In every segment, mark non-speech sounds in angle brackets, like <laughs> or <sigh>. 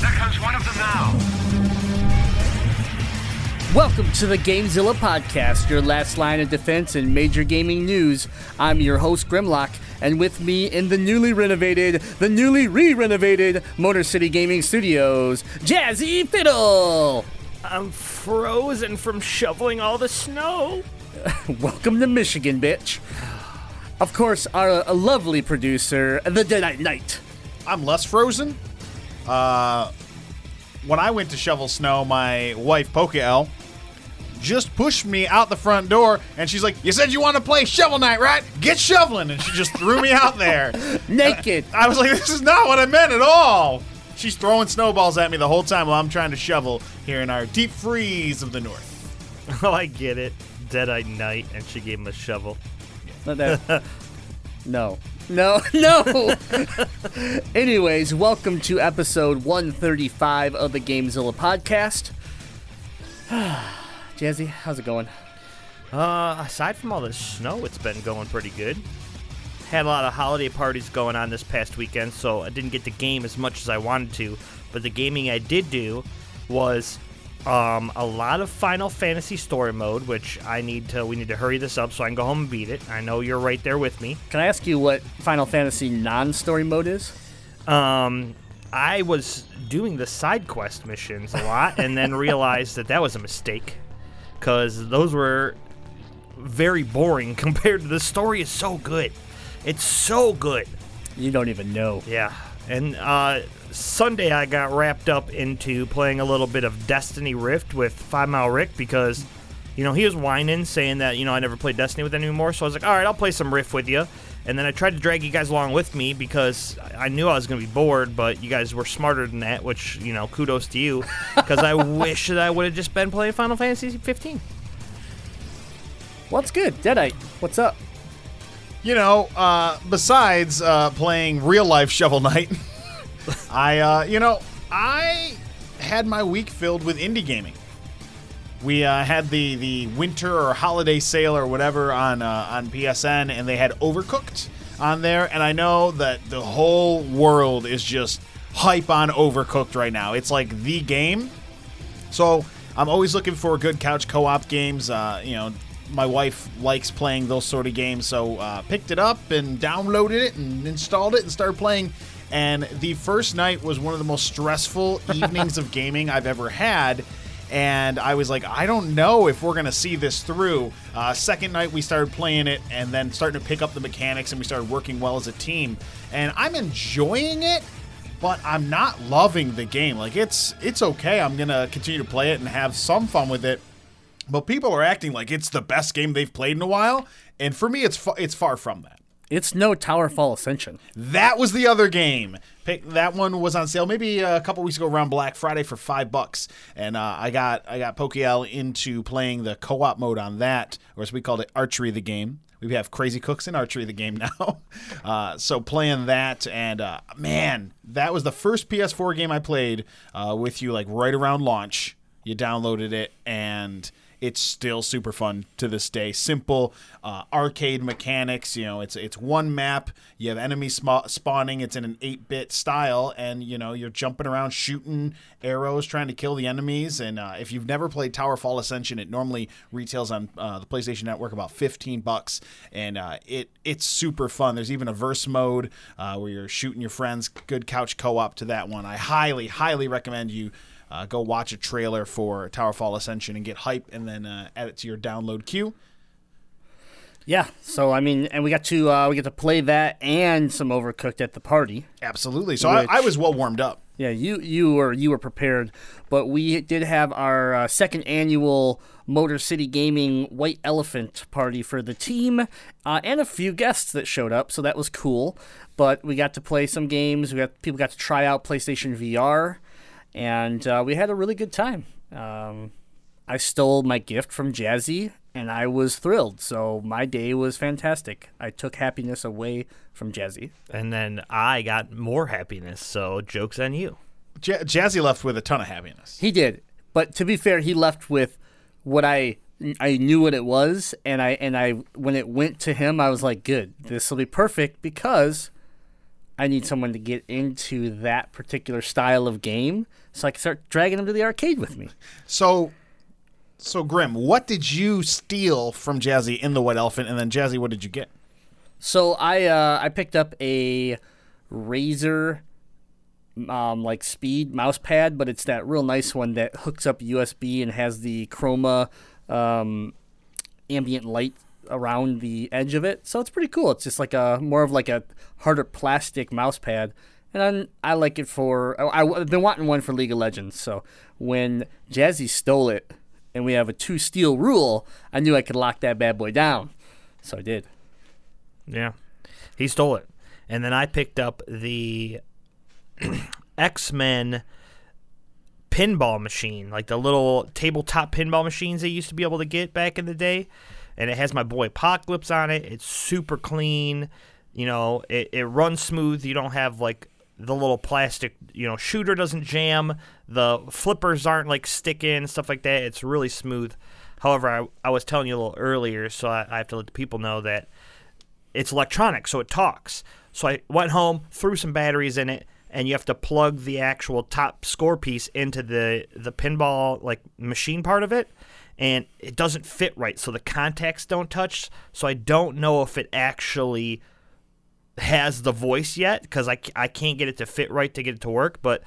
there comes one of them now. Welcome to the Gamezilla Podcast, your last line of defense in major gaming news. I'm your host, Grimlock, and with me in the newly renovated, the newly re renovated Motor City Gaming Studios, Jazzy Fiddle! I'm frozen from shoveling all the snow. <laughs> Welcome to Michigan, bitch. Of course, our a lovely producer, the Deadite Knight. I'm less frozen. Uh, when I went to shovel snow, my wife Pokeel just pushed me out the front door, and she's like, "You said you want to play Shovel Knight, right? Get shoveling!" And she just threw me out there. <laughs> Naked. I was like, "This is not what I meant at all." She's throwing snowballs at me the whole time while I'm trying to shovel here in our deep freeze of the north. <laughs> Oh, I get it. Deadite Knight, and she gave him a shovel. Not that- <laughs> no. No, <laughs> no. Anyways, welcome to episode 135 of the Gamezilla podcast. <sighs> Jazzy, how's it going? Uh, aside from all the snow, it's been going pretty good. Had a lot of holiday parties going on this past weekend, so I didn't get to game as much as I wanted to. But the gaming I did do was um, a lot of Final Fantasy story mode, which I need to. We need to hurry this up so I can go home and beat it. I know you're right there with me. Can I ask you what Final Fantasy non-story mode is? Um, I was doing the side quest missions a lot, and then <laughs> realized that that was a mistake, because those were very boring <laughs> compared to the story. Is so good, it's so good. You don't even know. Yeah, and uh, Sunday I got wrapped up into playing a little bit of Destiny Rift with Five Mile Rick because, you know, he was whining saying that you know I never played Destiny with him anymore. So I was like, all right, I'll play some Rift with you. And then I tried to drag you guys along with me because I knew I was going to be bored, but you guys were smarter than that, which, you know, kudos to you. Because I <laughs> wish that I would have just been playing Final Fantasy 15. What's good? Deadite, what's up? You know, uh, besides uh, playing real life Shovel Knight, <laughs> I, uh, you know, I had my week filled with indie gaming. We uh, had the, the winter or holiday sale or whatever on uh, on PSN, and they had Overcooked on there. And I know that the whole world is just hype on Overcooked right now. It's like the game. So I'm always looking for good couch co-op games. Uh, you know, my wife likes playing those sort of games, so uh, picked it up and downloaded it and installed it and started playing. And the first night was one of the most stressful <laughs> evenings of gaming I've ever had. And I was like, I don't know if we're gonna see this through. Uh, second night we started playing it and then starting to pick up the mechanics and we started working well as a team. And I'm enjoying it, but I'm not loving the game. Like it's it's okay. I'm gonna continue to play it and have some fun with it. But people are acting like it's the best game they've played in a while, and for me, it's fa- it's far from that. It's no Towerfall Ascension. That was the other game. Pick that one was on sale maybe a couple weeks ago around Black Friday for five bucks, and uh, I got I got Pokeel into playing the co-op mode on that, or as we called it, Archery the game. We have Crazy Cooks in Archery the game <laughs> now, uh, so playing that, and uh, man, that was the first PS4 game I played uh, with you, like right around launch. You downloaded it and it's still super fun to this day. Simple uh, arcade mechanics. You know, it's it's one map. You have enemies spawning. It's in an eight bit style, and you know you're jumping around, shooting arrows, trying to kill the enemies. And uh, if you've never played Towerfall Ascension, it normally retails on uh, the PlayStation Network about fifteen bucks, and uh, it it's super fun. There's even a verse mode uh, where you're shooting your friends. Good couch co op to that one. I highly highly recommend you uh, go watch a trailer for Towerfall Ascension and get hype, and then uh, add it to your download queue. Yeah. So I mean, and we got to uh, we get to play that and some Overcooked at the party. Absolutely. So I, Which- I was well warmed up. Yeah, you you were you were prepared, but we did have our uh, second annual Motor City Gaming White Elephant party for the team, uh, and a few guests that showed up, so that was cool. But we got to play some games. We got people got to try out PlayStation VR. And uh, we had a really good time. Um, I stole my gift from Jazzy, and I was thrilled. So my day was fantastic. I took happiness away from Jazzy. And then I got more happiness. So jokes on you. J- Jazzy left with a ton of happiness. He did, but to be fair, he left with what I I knew what it was, and I and I when it went to him, I was like, "Good, this will be perfect," because I need someone to get into that particular style of game, so I can start dragging them to the arcade with me. So, so Grim, what did you steal from Jazzy in the White Elephant, and then Jazzy, what did you get? So I uh, I picked up a Razer um, like speed mouse pad, but it's that real nice one that hooks up USB and has the chroma um, ambient light around the edge of it. So it's pretty cool. It's just like a more of like a harder plastic mouse pad. And I'm, I like it for. Oh, I, I've been wanting one for League of Legends. So when Jazzy stole it, and we have a two steal rule, I knew I could lock that bad boy down. So I did. Yeah. He stole it. And then I picked up the <clears throat> X Men pinball machine, like the little tabletop pinball machines they used to be able to get back in the day. And it has my boy Apocalypse on it. It's super clean. You know, it, it runs smooth. You don't have like the little plastic, you know, shooter doesn't jam. The flippers aren't like sticking, stuff like that. It's really smooth. However, I, I was telling you a little earlier, so I, I have to let the people know that it's electronic, so it talks. So I went home, threw some batteries in it, and you have to plug the actual top score piece into the the pinball like machine part of it, and it doesn't fit right. So the contacts don't touch. So I don't know if it actually has the voice yet because I, I can't get it to fit right to get it to work. But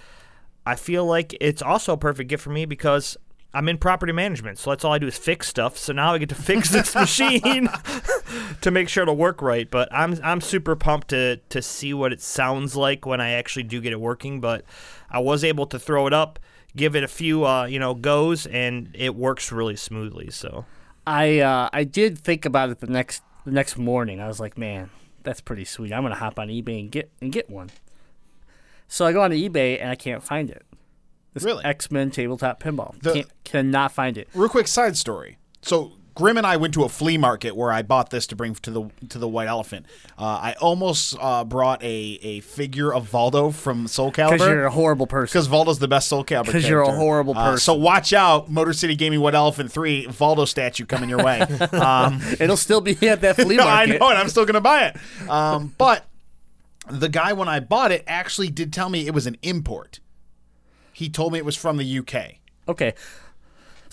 I feel like it's also a perfect gift for me because I'm in property management, so that's all I do is fix stuff. So now I get to fix <laughs> this machine <laughs> to make sure it'll work right. But I'm I'm super pumped to to see what it sounds like when I actually do get it working. But I was able to throw it up, give it a few uh, you know goes, and it works really smoothly. So I uh, I did think about it the next the next morning. I was like, man, that's pretty sweet. I'm gonna hop on eBay and get and get one. So I go on eBay and I can't find it. This Really? X Men tabletop pinball. The- can't, cannot find it. Real quick side story. So Grim and I went to a flea market where I bought this to bring to the to the White Elephant. Uh, I almost uh, brought a, a figure of Voldo from Soul Calibur Because you're a horrible person. because Voldo's the best Soul Calibur. 'Cause you're a horrible Uh, so watch out, Motor City Gaming White Elephant three Valdo statue coming your way. <laughs> Um, It'll still be at that flea <laughs> market. I know, and I'm still gonna buy it. Um, but the guy when I bought it actually did tell me it was an import. He told me it was from the UK. Okay.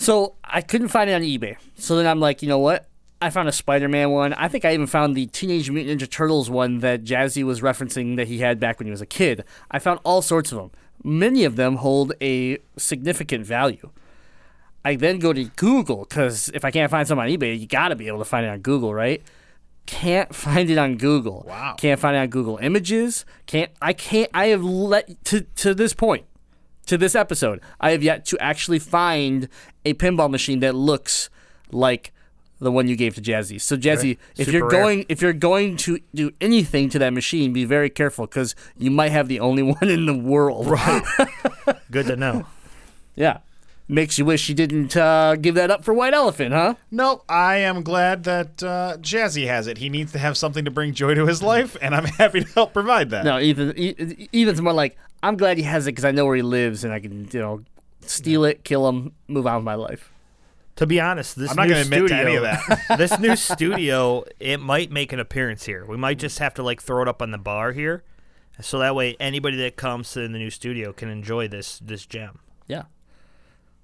So I couldn't find it on eBay. So then I'm like, you know what? I found a Spider-Man one. I think I even found the Teenage Mutant Ninja Turtles one that Jazzy was referencing that he had back when he was a kid. I found all sorts of them. Many of them hold a significant value. I then go to Google because if I can't find some on eBay, you got to be able to find it on Google, right? Can't <laughs> find it on Google. Wow. Can't find it on Google Images. Can't. I can't. I have let to to this point to this episode, I have yet to actually find a pinball machine that looks like the one you gave to Jazzy. So Jazzy, if Super you're rare. going if you're going to do anything to that machine, be very careful because you might have the only <laughs> one in the world. Right. <laughs> good to know. yeah. Makes you wish you didn't uh, give that up for White Elephant, huh? No, I am glad that uh, Jazzy has it. He needs to have something to bring joy to his life, and I'm <laughs> happy to help provide that. No, Ethan. E- Ethan's more like I'm glad he has it because I know where he lives and I can you know steal it, kill him, move on with my life. To be honest, this I'm not new gonna admit to studio, any of that. <laughs> this new <laughs> studio, it might make an appearance here. We might just have to like throw it up on the bar here, so that way anybody that comes to the new studio can enjoy this this gem. Yeah.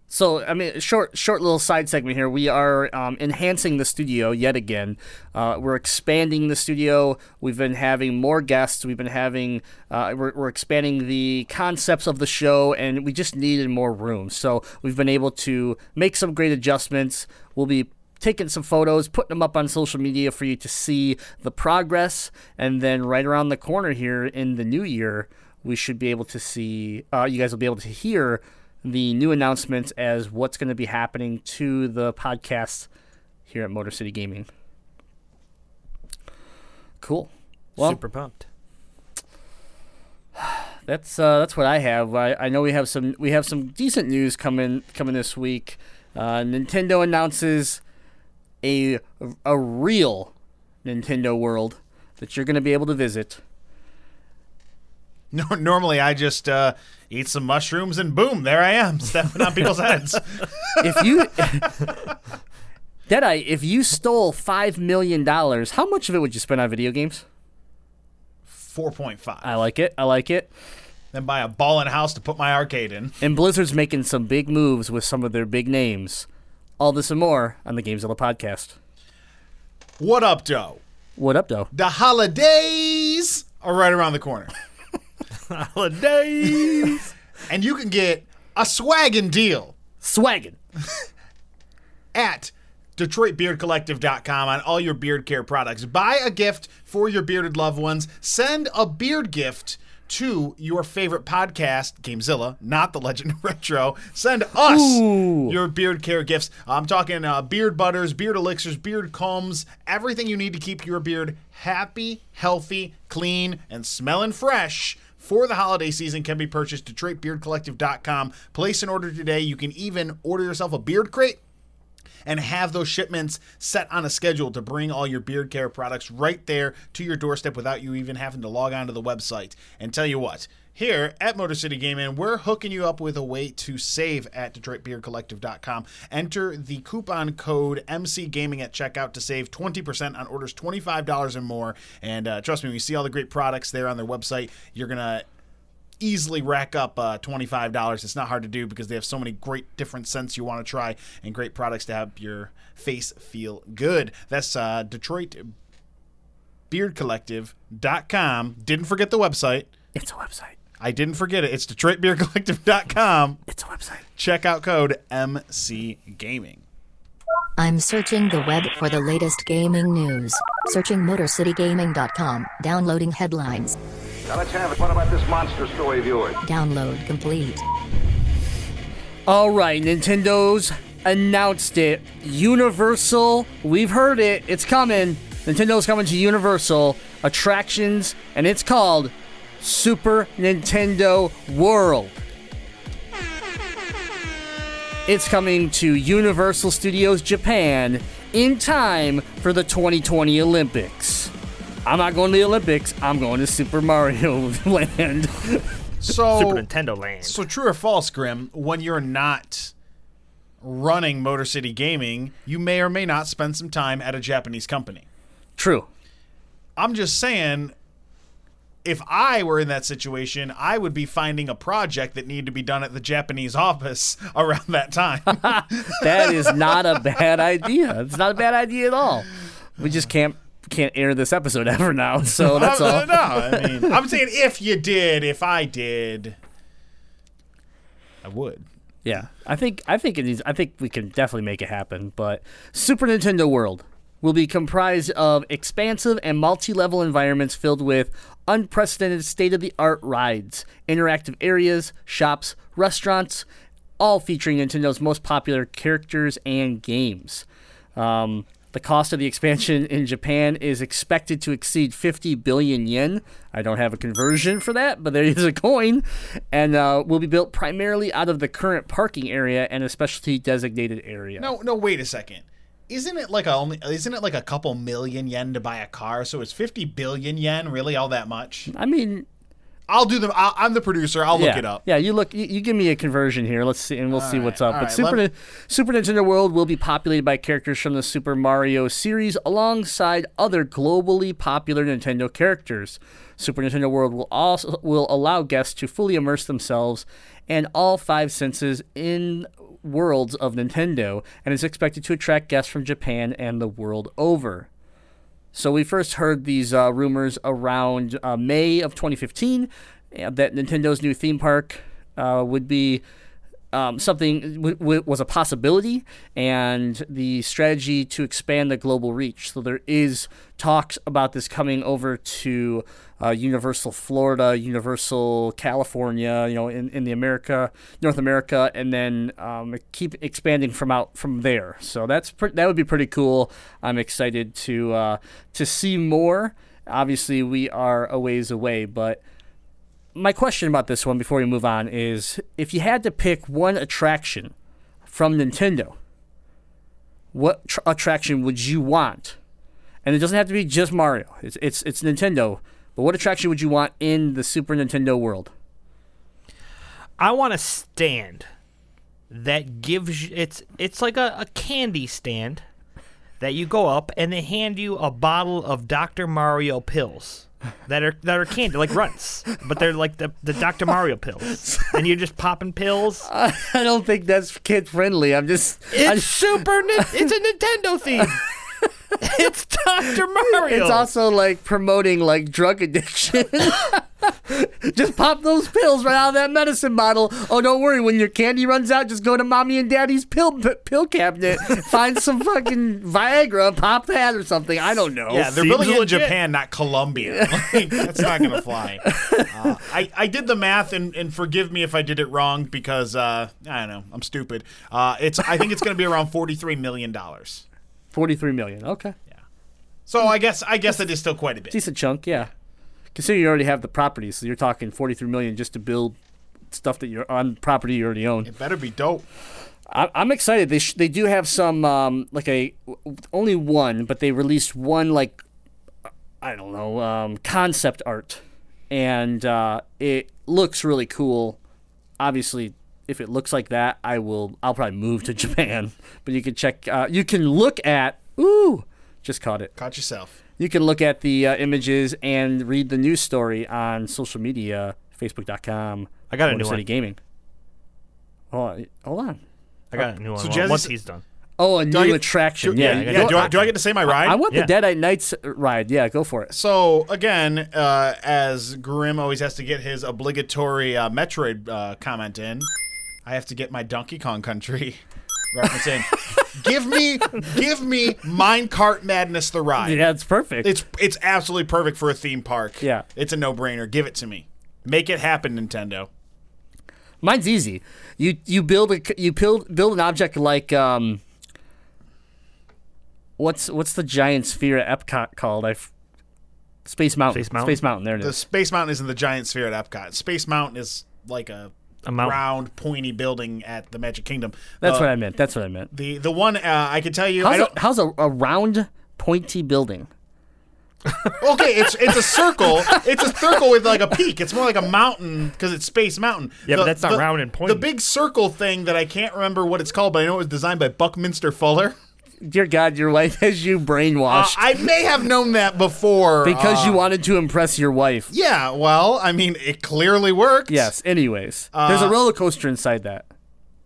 So I mean, short, short little side segment here. We are um, enhancing the studio yet again. Uh, we're expanding the studio. We've been having more guests. We've been having. Uh, we're, we're expanding the concepts of the show, and we just needed more room. So we've been able to make some great adjustments. We'll be taking some photos, putting them up on social media for you to see the progress, and then right around the corner here in the new year, we should be able to see. Uh, you guys will be able to hear the new announcements as what's going to be happening to the podcast here at Motor City Gaming. Cool. Well, Super pumped. that's uh, that's what I have. I, I know we have some we have some decent news coming coming this week. Uh, Nintendo announces a a real Nintendo World that you're going to be able to visit. <laughs> No, normally I just uh, eat some mushrooms and boom, there I am, <laughs> stepping on people's heads. If you <laughs> Deadite, if you stole five million dollars, how much of it would you spend on video games? Four point five. I like it. I like it. Then buy a ball and house to put my arcade in. And Blizzard's making some big moves with some of their big names. All this and more on the Gamezilla podcast. What up, Doe? What up, though? The holidays are right around the corner, Holidays. <laughs> and you can get a swaggin' deal Swaggin'. <laughs> at DetroitBeardCollective.com on all your beard care products. Buy a gift for your bearded loved ones. Send a beard gift to your favorite podcast, Gamezilla, not the Legend of Retro. Send us Ooh. your beard care gifts. I'm talking uh, beard butters, beard elixirs, beard combs, everything you need to keep your beard happy, healthy, clean, and smelling fresh. For the holiday season, can be purchased DetroitBeardCollective.com. Place an order today. You can even order yourself a beard crate and have those shipments set on a schedule to bring all your beard care products right there to your doorstep without you even having to log on to the website. And tell you what, here at Motor City Gaming, we're hooking you up with a way to save at DetroitBeardCollective.com. Enter the coupon code MC Gaming at checkout to save 20% on orders $25 and more. And uh, trust me, when you see all the great products there on their website, you're going to easily rack up uh, $25. It's not hard to do because they have so many great different scents you want to try and great products to have your face feel good. That's uh, Detroit beardcollective.com. Didn't forget the website. It's a website. I didn't forget it. It's detroitbeardcollective.com. It's a website. Checkout code MC Gaming. I'm searching the web for the latest gaming news. Searching MotorCityGaming.com. Downloading headlines. Now let's have it. What about this monster story of yours? Download complete. All right, Nintendo's announced it. Universal, we've heard it. It's coming. Nintendo's coming to Universal attractions, and it's called Super Nintendo World. It's coming to Universal Studios Japan in time for the 2020 Olympics. I'm not going to the Olympics. I'm going to Super Mario <laughs> Land. So, Super Nintendo Land. so true or false, Grim? When you're not running Motor City Gaming, you may or may not spend some time at a Japanese company. True. I'm just saying, if I were in that situation, I would be finding a project that needed to be done at the Japanese office <laughs> around that time. <laughs> That is not a bad idea. It's not a bad idea at all. We just can't can't air this episode <laughs> ever now, so that's all. no, I mean, I'm saying if you did, if I did, I would. Yeah, I think I think it is. I think we can definitely make it happen. But Super Nintendo World will be comprised of expansive and multi-level environments filled with unprecedented state-of-the-art rides, interactive areas, shops, restaurants, all featuring Nintendo's most popular characters and games. Um, the cost of the expansion in Japan is expected to exceed 50 billion yen. I don't have a conversion for that, but there is a coin, and uh, will be built primarily out of the current parking area and a specialty designated area. No, no, wait a second. Isn't it like a only? Isn't it like a couple million yen to buy a car? So is 50 billion yen really all that much? I mean, I'll do the. I'll, I'm the producer. I'll look it up. Yeah, you look. You, you give me a conversion here. Let's see, and we'll see what's up. But right, Super Ni- Super Nintendo World will be populated by characters from the Super Mario series, alongside other globally popular Nintendo characters. Super Nintendo World will also will allow guests to fully immerse themselves and all five senses in worlds of Nintendo, and is expected to attract guests from Japan and the world over. So we first heard these uh, rumors around uh, May of 2015 uh, that Nintendo's new theme park uh, would be um, something w- w- was a possibility, and the strategy to expand the global reach. So there is talks about this coming over to uh, Universal Florida, Universal California, you know, in, in the America, North America, and then um, keep expanding from out from there. So that's pre- that would be pretty cool. I'm excited to uh, to see more. Obviously, we are a ways away, but my question about this one before we move on is if you had to pick one attraction from Nintendo, what tr- attraction would you want? And it doesn't have to be just Mario. It's it's it's Nintendo. But what attraction would you want in the Super Nintendo world? I want a stand that gives you, it's it's like a, a candy stand that you go up and they hand you a bottle of Dr. Mario pills that are that are candy like runts, but they're like the, the Dr. Mario pills, and you're just popping pills. <laughs> I don't think that's kid friendly. I'm just I- It's super. Ni- it's a Nintendo theme. <laughs> it's Dr. Mario. It's also like promoting like drug addiction. <laughs> just pop those pills right out of that medicine bottle. Oh, don't worry. When your candy runs out, just go to mommy and daddy's pill p- pill cabinet, find some fucking Viagra, pop that or something. I don't know. Yeah, they're Seems building it in. Japan, not Colombia. <laughs> Like, that's not going to fly. Uh, I, I did the math, and, and forgive me if I did it wrong because uh, I don't know, I'm stupid. Uh, it's I think it's going to be around 43 million dollars. Forty-three million. Okay, Yeah. So I guess I guess that is still quite a bit. decent chunk. Yeah, considering you already have the property, so you're talking forty-three million just to build stuff that you're on property you already own. It better be dope. I, I'm excited. They sh- they do have some um, like a only one, but they released one like I don't know um, concept art, and uh, it looks really cool. Obviously, if it looks like that, I will. I'll probably move to <laughs> Japan. But you can check. Uh, you can look at. Ooh, just caught it. Caught yourself. You can look at the uh, images and read the news story on social media, Facebook.com. I got a Motor new City one. Gaming. Hold on. Hold on. I got a new one. So Well, Jazzy's- once he's done. Oh, a new I get- attraction. Do- yeah, I you yeah. go- Do I, do I get to say my ride? I want Yeah. the Deadite Knight's ride. Yeah, go for it. So again, uh, as Grim always has to get his obligatory uh, Metroid uh, comment in, I have to get my Donkey Kong Country <laughs> reference in. give me, give me Minecart Madness the ride. Yeah, it's perfect. It's it's absolutely perfect for a theme park. Yeah. it's a no brainer. Give it to me. Make it happen, Nintendo. Mine's easy. You you build a you build build an object like um. What's what's the giant sphere at Epcot called? I. f- Space Mountain. Space Mountain? Space Mountain. There it The. Space Mountain isn't the giant sphere at Epcot. Space Mountain is like a, A round, pointy building at the Magic Kingdom. That's Uh, what I meant. That's what I meant. The the one uh, I can tell you. I How's, don't, a, how's a, a round, pointy building? Okay, it's it's a circle. It's a circle with like a peak. It's more like a mountain because it's Space Mountain. Yeah, but that's not round and pointy. The big circle thing that I can't remember what it's called, but I know it was designed by Buckminster Fuller. Dear God, your wife <laughs> has you Uh, brainwashed I may have known that before because uh, you wanted to impress your wife. Yeah, well, I mean, it clearly worked. Yes. Anyways, there's a Uh, roller coaster inside that.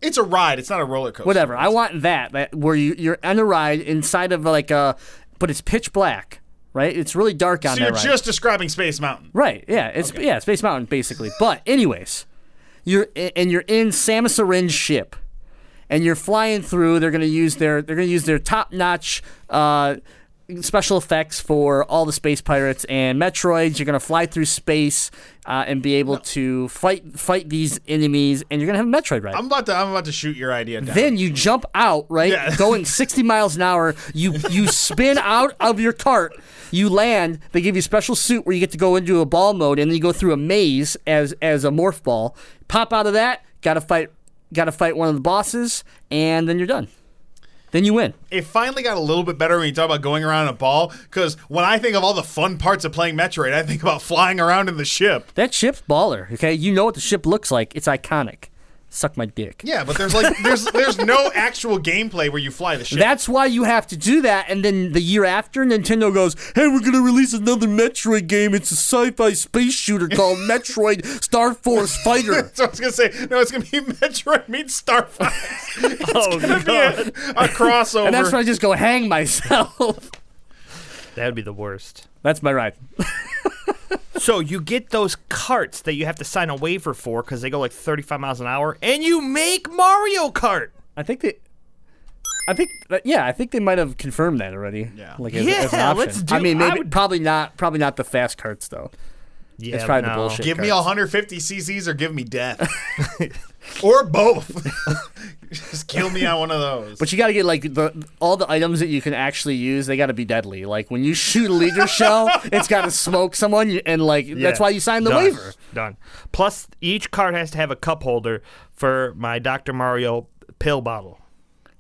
it's a ride. It's not a roller coaster. Whatever. I want that. That where you you're on a ride inside of like a, but it's pitch black, right? It's really dark on So that you're ride. just describing Space Mountain. right. Yeah. It's yeah Space Mountain basically. But anyways, you're and you're in Samus Aran's ship, and you're flying through. They're gonna use their they're gonna use their top notch. Uh, Special effects for all the space pirates and Metroids. You're gonna fly through space uh, and be able to fight fight these enemies, and you're gonna have a Metroid ride. I'm about to. I'm about to shoot your idea down. Then you jump out, right? Yeah. <laughs> Going 60 miles an hour. You you spin out of your cart. You land. They give you a special suit where you get to go into a ball mode, and then you go through a maze as as a morph ball. Pop out of that. Got to fight. Got to fight one of the bosses, and then you're done. Then you win. it finally got a little bit better when you talk about going around in a ball. Because when I think of all the fun parts of playing Metroid, I think about flying around in the ship. That ship's baller. Okay, you know what the ship looks like. It's iconic. Suck my dick. Yeah, but there's like there's there's no <laughs> actual gameplay where you fly the ship. That's why you have to do that. And then the year after, Nintendo goes, "Hey, we're gonna release another Metroid game. It's a sci-fi space shooter called <laughs> Metroid Star Force Fighter." <laughs> so I was gonna say no, it's gonna be Metroid meets Star Fox. Oh Be a, god, a crossover. And that's why I just go hang myself. that would be the worst. that's my ride. So you get those carts that you have to sign a waiver for because they go like 35 miles an hour, and you make Mario Kart. I think they. I think, uh, yeah, I think they might have confirmed that already. Yeah. like as, as an Yeah, option. let's do- I mean, I maybe would- probably not, probably not the fast carts though. Yeah, it's probably no. the bullshit. Give me cards. 150 cc's or give me death. <laughs> or both. <laughs> Just kill me on one of those. But you got to get like the all the items that you can actually use. They got to be deadly. Like when you shoot a leader <laughs> shell, it's got to smoke someone, and like that's why you signed the Done. waiver. Done. Plus, each card has to have a cup holder for my Dr. Mario pill bottle.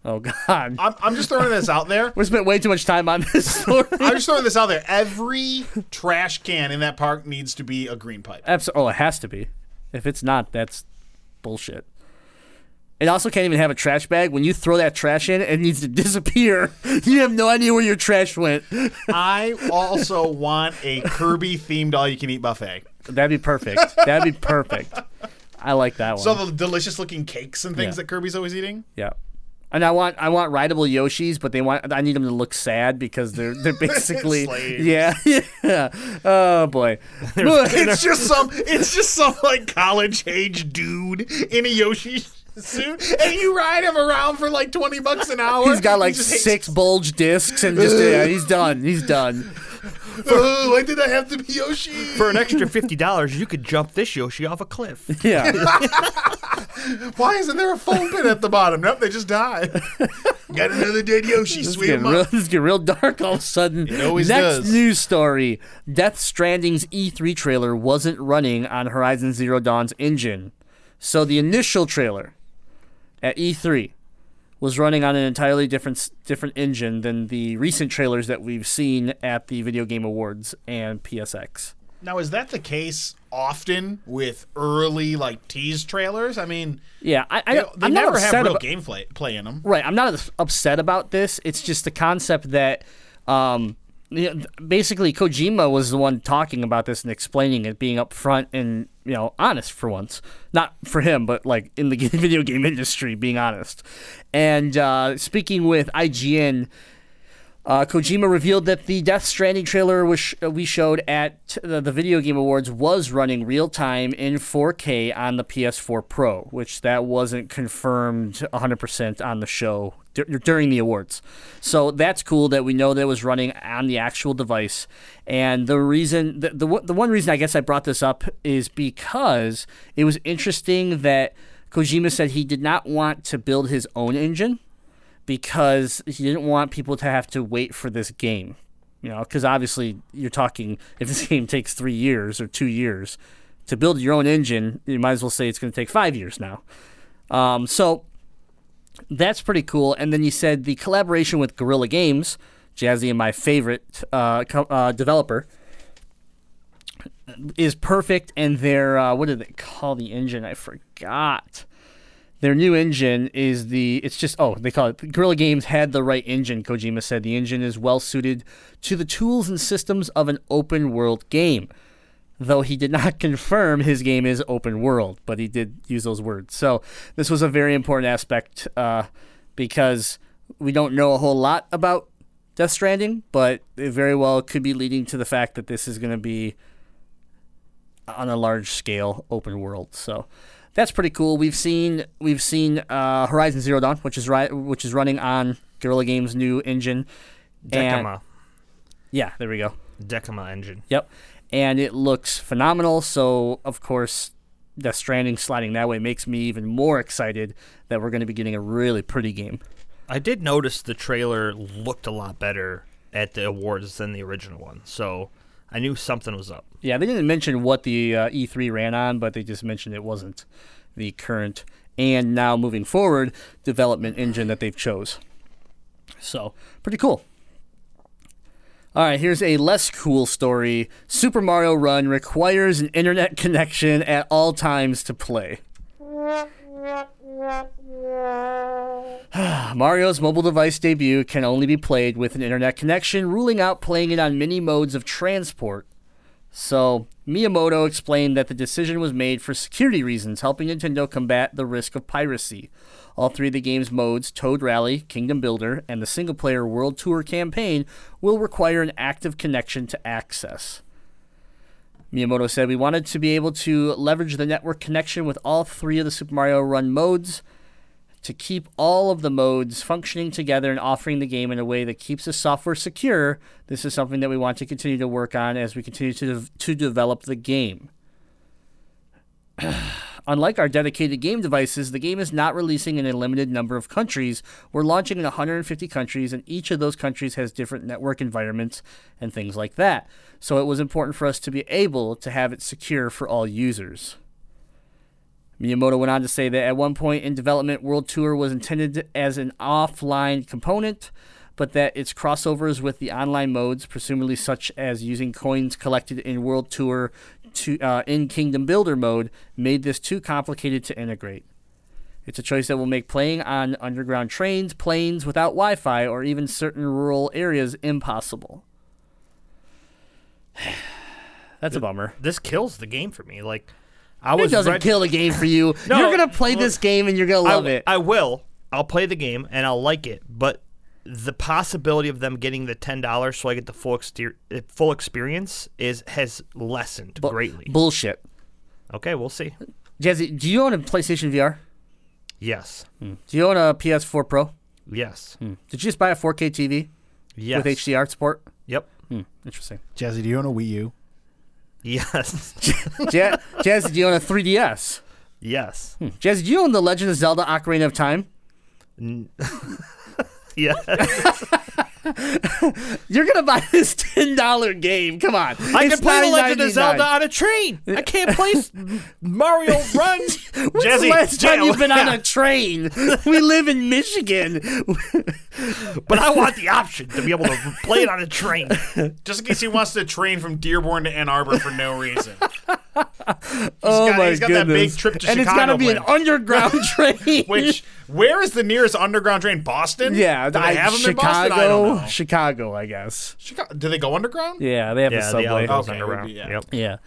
Oh God, I'm, I'm just throwing this out there. <laughs> we spent way too much time on this story. <laughs> I'm just throwing this out there. Every trash can in that park needs to be a green pipe. Abso- oh, it has to be. If it's not, that's bullshit. It also can't even have a trash bag. When you throw that trash in, it needs to <laughs> disappear. You have no idea where your trash went. I also want a Kirby themed all you can eat buffet. That'd be perfect. That'd be perfect. I like that one. So the delicious looking cakes and things Yeah. that Kirby's always eating. Yeah. And I want I want rideable Yoshis, but they want I need them to look sad because they're they're <laughs> basically yeah <laughs> yeah. Oh boy. <laughs> It's just some it's just some like college age dude in a Yoshi suit and you ride him around for like 20 bucks an hour. He's got like He hates- six bulge discs and just yeah, he's done. He's done. "Ugh, <laughs> oh, why did I have to be Yoshi? For an extra $50, you could jump this Yoshi off a cliff. <laughs> Yeah. <laughs> Why isn't there a foam pit at the bottom? Nope, they just died. got another dead Yoshi. This is Sweep getting real, this is getting real dark all of a sudden. It always Next does. news story: Death Stranding's E3 trailer wasn't running on Horizon Zero Dawn's engine, so the initial trailer at E3 was running on an entirely different different engine than the recent trailers that we've seen at the Video Game Awards and PSX. Now, is that the case often with early like tease trailers? I mean, Yeah, I, I they, they I'm never upset have real about, gameplay play in them. Right. I'm not upset about this. It's just the concept that um, know, basically Kojima was the one talking about this and explaining it, being upfront and you know honest for once. Not for him, but like in the <laughs> video game industry, being honest. And uh, speaking with IGN. Uh, Kojima revealed that the Death Stranding trailer which uh, we showed at the, the Video Game Awards was running real time in 4K on the PS4 Pro, which that wasn't confirmed 100% on the show during the awards. So that's cool that we know that it was running on the actual device. And the reason, the, the, one- the one reason I guess I brought this up is because it was interesting that Kojima said he did not want to build his own engine because he didn't want people to have to wait for this game. You know, because obviously you're talking if this <laughs> game takes three years or two years to build your own engine, you might as well say it's going to take five years now. Um, so that's pretty cool. And then you said the collaboration with Guerrilla Games, Jazzy and my favorite uh, co- uh, developer, is perfect. And their uh, what do they call the engine? I forgot their new engine is the it's just oh they call it Guerrilla Games had the right engine Kojima said the engine is well suited to the tools and systems of an open world game though he did not <laughs> confirm his game is open world but he did use those words so this was a very important aspect uh, because we don't know a whole lot about Death Stranding but it very well could be leading to the fact that this is going to be on a large scale open world. So that's pretty cool. We've seen we've seen uh, Horizon Zero Dawn, which is right, which is running on Guerrilla Games' new engine. And- Decima. yeah, there we go. Decima engine. Yep, and it looks phenomenal. So of course, the Stranding sliding that way makes me even more excited that we're going to be getting a really pretty game. I did notice the trailer looked a lot better at the awards than the original one, so I knew something was up. Yeah, they didn't mention what the uh, E3 ran on, but they just mentioned it wasn't the current and now moving forward development engine that they've chose. So, pretty cool. All right, here's a less cool story. Super Mario Run requires an internet <laughs> connection at all times to play. <sighs> Mario's mobile device debut can only be played with an internet connection, ruling out playing it on many modes of transport. So, Miyamoto explained that the decision was made for security reasons, helping Nintendo combat the risk of piracy. All three of the game's modes, Toad Rally, Kingdom Builder, and the single player World Tour campaign, will require an active connection to access. Miyamoto said, We wanted to be able to leverage the network connection with all three of the Super Mario Run modes To keep all of the modes functioning together and offering the game in a way that keeps the software secure, this is something that we want to continue to work on as we continue to, to develop the game. <sighs> <sighs> Unlike our dedicated game devices, the game is not releasing in a limited number of countries. We're launching in 150 countries, and each of those countries has different network environments and things like that. So it was important for us to be able to have it secure for all users. Miyamoto went on to say that at one point in development, World Tour was intended as an offline component, but that its crossovers with the online modes, presumably such as using coins collected in World Tour to uh, in Kingdom Builder mode, made this too complicated to integrate. It's a choice that will make playing on underground trains, planes without Wi Fi, or even certain rural areas impossible. <sighs> That's a bummer. This kills the game for me. Like, I It was doesn't ready- kill the game for you. <laughs> No, You're gonna play this game and you're gonna love I, it. I will. I'll play the game and I'll like it, but the possibility of them getting the ten dollars so I get the full exter- uh, full experience is has lessened Bu- greatly. Bullshit. okay, we'll see. Jazzy, do you own a PlayStation VR? Yes, hmm. Do you own a PS4 Pro? yes, hmm. Did you just buy a 4K TV yes. with HDR support? Yep. Hmm, interesting. Jazzy, do you own a Wii U? Yes. <laughs> Ja- Jazzy, do you own a 3DS? yes. Jazzy, do you own the Legend of Zelda: Ocarina of Time? <laughs> Yes. <laughs> You're gonna buy this ten dollar game. Come on, I It's can play The Legend of Zelda on a train. I can't play Mario <laughs> Run. When's the last time Jay- you've been on a train? we live in Michigan. But I want the option to be able to play it on a train. Just in case he wants to train from Dearborn to Ann Arbor for no reason. <laughs> oh got- my he's got goodness! that big trip to and it's Chicago gotta be an underground train. Which, where is the nearest underground train? Boston? yeah, Do they I- have them Chicago. in Boston? I don't know. Chicago, I guess. Chicago. Do they go underground? Yeah, they have a Yeah, the subway. alley goes Okay, underground. be- yeah. Yep. Yeah.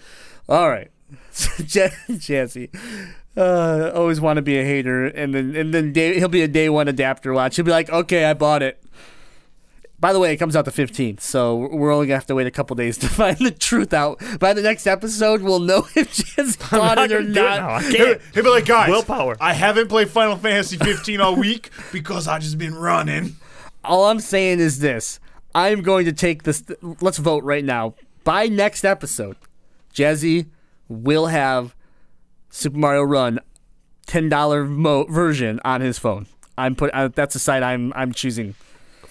All right. <laughs> J- Jazzy. Uh, always want to be a hater, and then and then day, he'll be a day one adapter watch. He'll be like, "Okay, I bought it." By the way, it comes out the fifteenth, so we're only gonna have to wait a couple days to <laughs> find the truth out. By the next episode, we'll know <laughs> if Jazzy bought not it or gonna it not. He'll, he'll be like, guys, Willpower. I haven't played Final Fantasy 15 all week because I've just been running. All I'm saying is this: I'm going to take this. Let's vote right now. By next episode, Jazzy will have Super Mario Run ten dollar mo- version on his phone. I'm put. Uh, that's the site I'm I'm choosing.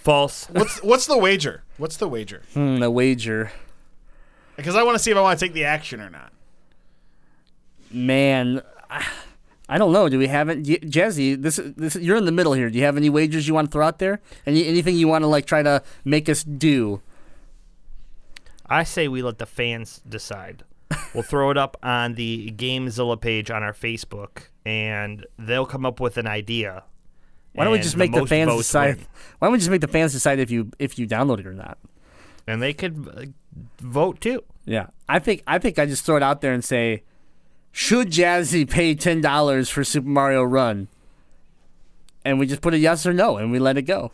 False. What's what's the wager? What's the wager? Hmm, the wager, Because I want to see if I want to take the action or not. man. I, I don't know. Do we have it, J- Jazzy? This is this you're in the middle here. Do you have any wagers you want to throw out there? Any anything you want to like try to make us do? I say we let the fans decide. We'll throw it up on the Gamezilla page on our Facebook, and they'll come up with an idea. Why don't we just make the most fans decide? win. Why don't we just make the fans decide if you if you download it or not? And they could uh, vote too. Yeah, I think I think I just throw it out there and say, should Jazzy pay ten dollars for Super Mario Run? And we just put a yes or no, and we let it go.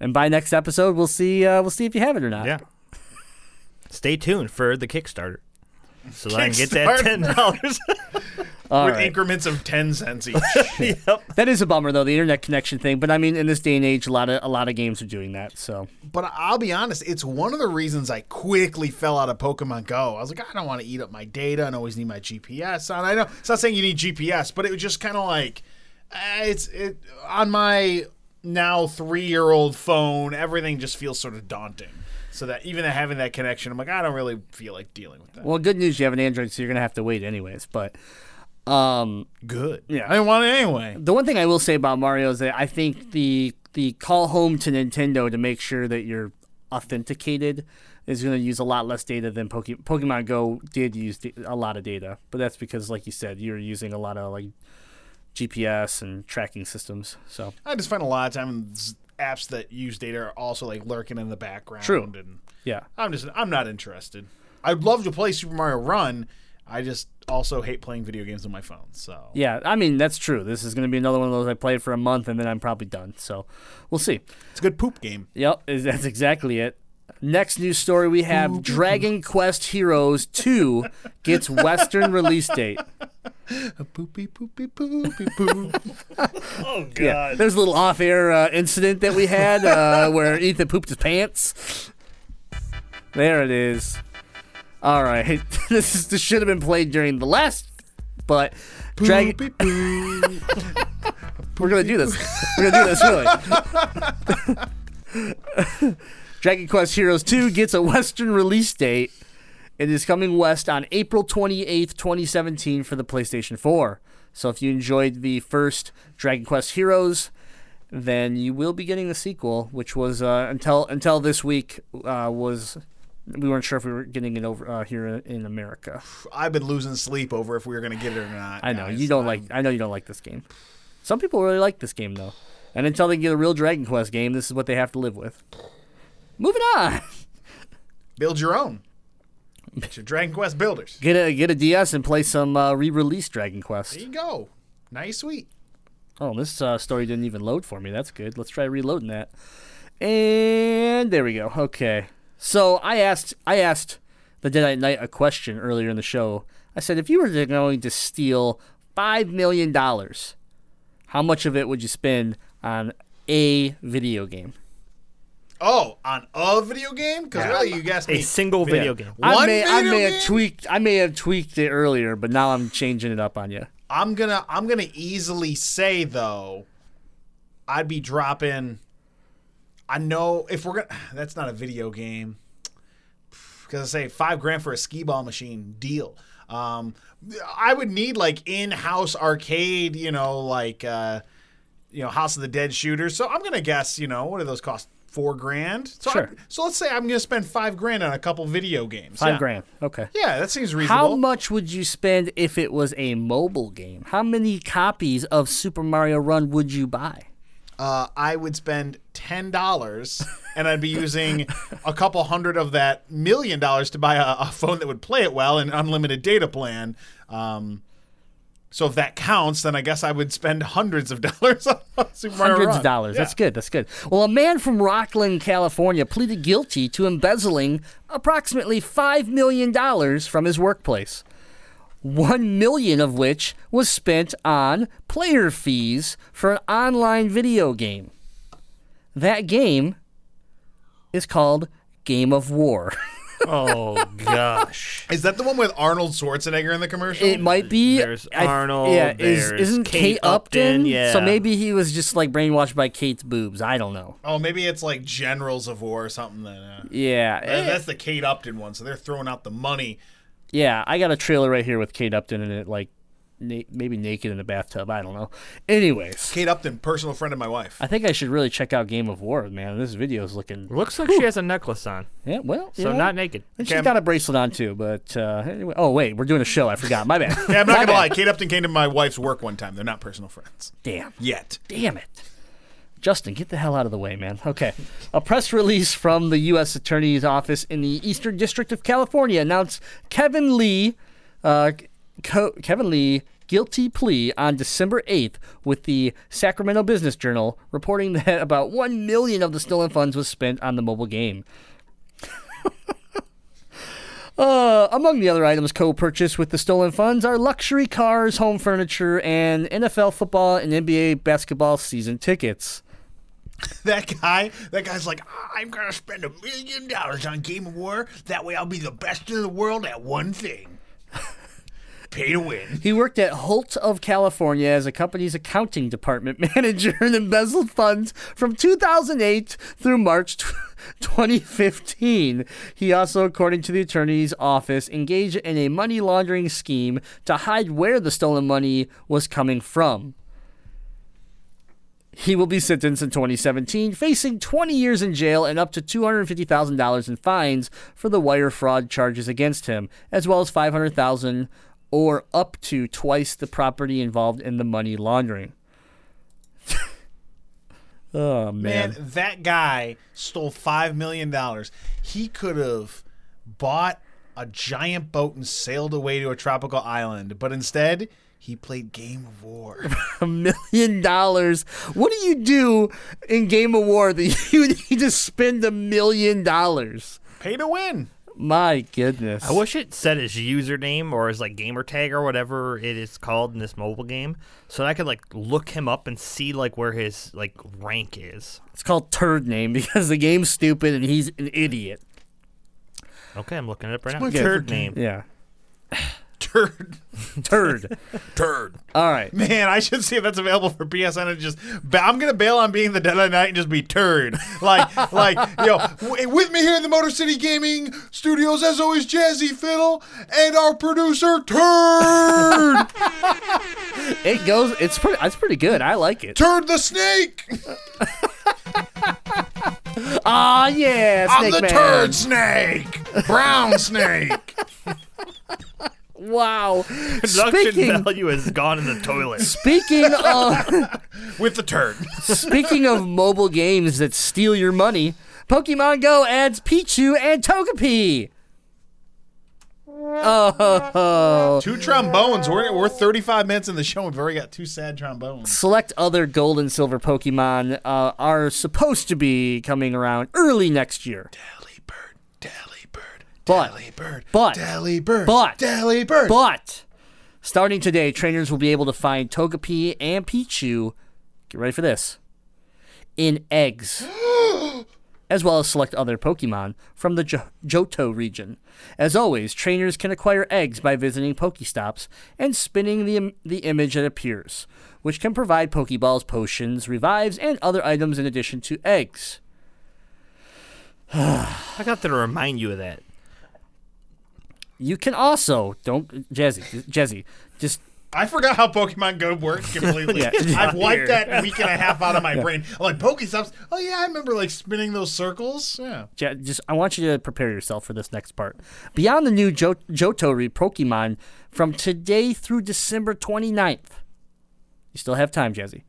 And by next episode, we'll see. Uh, we'll see if you have it or not. Yeah. Stay tuned for the Kickstarter. So that I can get that ten dollars. <laughs> All with right. increments of 10 cents each. <laughs> <laughs> yep. <laughs> That is a bummer though, the internet connection thing. But I mean, in this day and age, a lot of a lot of games are doing that. So but I'll be honest, it's one of the reasons I quickly fell out of Pokemon Go. I was like, I don't want to eat up my data and always need my GPS on. I know it's not saying you need GPS, but it was just kind of like eh, it's it on my now three year old phone. Everything just feels sort of daunting. So that even having that connection, I'm like, I don't really feel like dealing with that. well, good news, you have an Android, so you're gonna have to wait anyways. But um, Good. Yeah. I didn't want it anyway. The one thing I will say about Mario is that I think the the call home to Nintendo to make sure that you're authenticated is going to use a lot less data than Poke- Pokemon Go did use da- a lot of data. But that's because, like you said, you're using a lot of like GPS and tracking systems. So I just find a lot of times apps that use data are also like lurking in the background. True. And yeah, I'm just I'm not interested. I'd love to play Super Mario Run. I just also hate playing video games on my phone. So yeah. I mean that's true. This is going to be another one of those I play for a month and then I'm probably done. So we'll see. it's a good poop game. Yep, is- that's exactly it. Next news story we have Dragon Quest Heroes 2 gets Western release date. <laughs> Poopy poopy poopy poo. <laughs> Oh God. Yeah, there's a little off-air uh, incident that we had uh, where Ethan pooped his pants. There it is. All right, <laughs> this is this should have been played during the last, but Dragon. <laughs> We're gonna do this. We're gonna do this really. <laughs> Dragon Quest Heroes 2 gets a Western release date. It is coming west on April 28th, 2017 for the PlayStation 4. So if you enjoyed the first Dragon Quest Heroes, then you will be getting the sequel, which was uh, until until this week uh, was we weren't sure if we were getting it over uh, here in America. I've been losing sleep over if we were gonna get it or not. I know guys. you don't I'm- like. I know you don't like this game. Some people really like this game though, and until they get a real Dragon Quest game, this is what they have to live with. Moving on, <laughs> build your own. It's your Dragon Quest builders. get a get a DS and play some uh, re-release Dragon Quest. There you go. Nice, sweet. Oh, this uh, story didn't even load for me. That's good. Let's try reloading that. And there we go. Okay. So I asked I asked the Deadite Knight a question earlier in the show. I said, if you were going to steal five million dollars, how much of it would you spend on a video game? Oh, on a video game? Because really, you guessed me. A single video game. I One may, I may game? have tweaked. I may have tweaked it earlier, but now I'm changing it up on you. I'm gonna I'm gonna easily say though, I'd be dropping. I know if we're gonna. <sighs> That's not a video game. <sighs> Because I say five grand for a skee ball machine deal. Um, I would need like in-house arcade, you know, like uh, you know, House of the Dead shooters. So I'm gonna guess, you know, what do those cost? Four grand. So Sure. I, so let's say I'm gonna spend five grand on a couple video games. Five Yeah. grand. Okay. Yeah, that seems reasonable. How much would you spend if it was a mobile game? How many copies of Super Mario Run would you buy? Uh, I would spend ten dollars, and I'd be using a couple hundred of that million dollars to buy a, a phone that would play it well and unlimited data plan. Um, so if that counts, then I guess I would spend hundreds of <laughs> dollars on Super Mario Hundreds Run. of dollars. Yeah. That's good. That's good. Well, a man from Rocklin, California, pleaded guilty to embezzling approximately five million dollars from his workplace. One million of which was spent on player fees for an online video game. That game is called Game of War. <laughs> Oh gosh. Is that the one with Arnold Schwarzenegger in the commercial? It might be. There's I- Arnold, Yeah, is, there's isn't Kate Kate Upton? Upton, yeah. So maybe he was just like brainwashed by Kate's boobs. I don't know. oh, maybe it's like Generals of War or something. Then uh, Yeah, that- eh, that's the Kate Upton one. So they're throwing out the money. Yeah. I got a trailer right here with Kate Upton in it, like na- maybe naked in a bathtub. I don't know. Anyways, Kate Upton, personal friend of my wife. I think I should really check out Game of War, man. This video is looking. Looks like she has a necklace on, Yeah, well, so know, not naked. And she's Okay, got a bracelet on too, but uh, anyway. Oh wait, we're doing a show. I forgot. My bad. <laughs> Yeah, I'm not My gonna bad. lie. Kate Upton came to my wife's work one time. They're not personal friends Damn. yet. Damn it. Justin, get the hell out of the way, man. Okay. A press release from the U.S. Attorney's Office in the Eastern District of California announced Kevin Lee, uh, Co- Kevin Lee guilty plea on December 8th with the Sacramento Business Journal, reporting that about one million of the stolen funds was spent on the mobile game. <laughs> Uh, among the other items co-purchased with the stolen funds are luxury cars, home furniture, and NFL football and NBA basketball season tickets. <laughs> That guy, that guy's like, I'm gonna spend a million dollars on Game of War. That way, I'll be the best in the world at one thing. <laughs> Pay to win. He worked at Holt of California as a company's accounting department <laughs> manager and embezzled funds from 2008 through March tw- 2015. He also, according to the attorney's office, engaged in a money laundering scheme to hide where the stolen money was coming from. He will be sentenced in 2017, facing 20 years in jail and up to $250,000 in fines for the wire fraud charges against him, as well as 500,000, or up to twice the property involved in the money laundering. <laughs> oh man. Man, that guy stole five million dollars. He could have bought a giant boat and sailed away to a tropical island, but instead he played Game of War. <laughs> a million dollars. What do you do in Game of War that <laughs> you need to spend a million dollars? Pay to win. My goodness. I wish it said his username or his like gamer tag or whatever it is called in this mobile game, so that I could like look him up and see like where his like rank is. It's called Turd Name <laughs> because the game's stupid and he's an idiot. Okay, I'm looking it up right my now. Turd Third name. Yeah. Turd. Turd. Turd. All right. Man, I should see if that's available for PSN and just. ba- I'm gonna bail on being the Deadite Knight and just be turd. <laughs> Like, like, yo, w- with me here in the Motor City Gaming Studios, as always, Jazzy Fiddle and our producer Turd, <laughs> It goes. It's pretty. It's pretty good. I like it. Turd the Snake. <laughs> Ah, yeah, I'm the Man. Turd Snake, Brown Snake. Wow. <laughs> Production Speaking. value has gone in the toilet. Speaking <laughs> of with the turd. speaking of mobile games that steal your money, Pokemon Go adds Pichu and Togepi. Oh, Two trombones. We're, we're 35 minutes in the show. And we've already got two sad trombones. select other gold and silver Pokemon uh, are supposed to be coming around early next year. Delibird, Bird. But- bird. but- Delibird, but- Delibird. But starting today, trainers will be able to find Togepi and Pichu. Get ready for this. In eggs. <gasps> as well as select other Pokemon from the Jo- Johto region. As always, trainers can acquire eggs by visiting Pokestops and spinning the, Im- the image that appears, which can provide Pokeballs, potions, revives, and other items in addition to eggs. <sighs> I got to remind you of that. You can also don't Jazzy Jazzy just I forgot how Pokemon Go works completely. <laughs> Yeah. I've wiped that week and a half out of my brain. I'm like Pokestops. Oh yeah, I remember like spinning those circles. Yeah. Just I want you to prepare yourself for this next part. Beyond the new jo- Johto re Pokemon from today through December 29th. You still have time, Jazzy.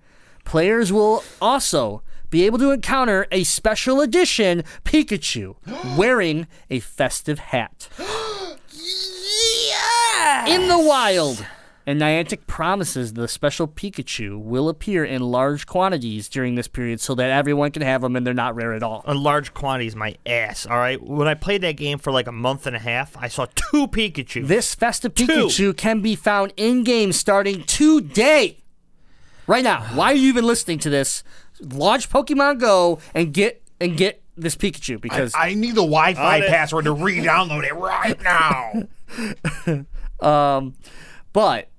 Players will also be able to encounter a special edition Pikachu <gasps> wearing a festive hat. <gasps> In the wild. And Niantic promises the special Pikachu will appear in large quantities during this period so that everyone can have them and they're not rare at all. In large quantities, my ass. All right. When I played that game for like a month and a half, I saw two Pikachu. This festive Pikachu can be found in game starting today. Right now. Why are you even listening to this? Launch Pokemon Go and get and get this Pikachu because I need the Wi-Fi On it. password to re-download it right now. <laughs> Um, but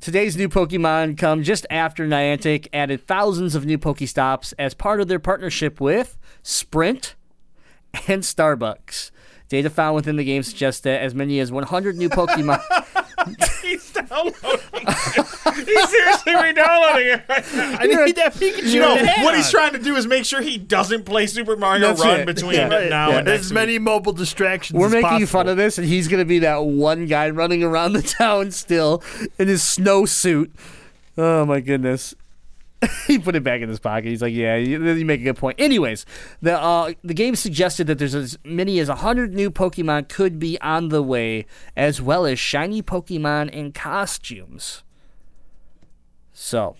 today's new Pokemon come just after Niantic added thousands of new Pokestops as part of their partnership with Sprint and Starbucks. Data found within the game suggests that as many as 100 new Pokemon <laughs> He's downloading. it. <laughs> He's seriously re-downloading it right now. I need that Pikachu. You know what he's trying to do is make sure he doesn't play Super Mario That's Run it. between Yeah. now Yeah. and next as many mobile distractions. We're as making possible. fun of this, and he's gonna be that one guy running around the <laughs> town still in his snowsuit. Oh my goodness. <laughs> he put it back in his pocket. He's like, "Yeah, you, you make a good point." Anyways, the uh, the game suggested that there's as many as hundred new Pokemon could be on the way, as well as shiny Pokemon and costumes. So,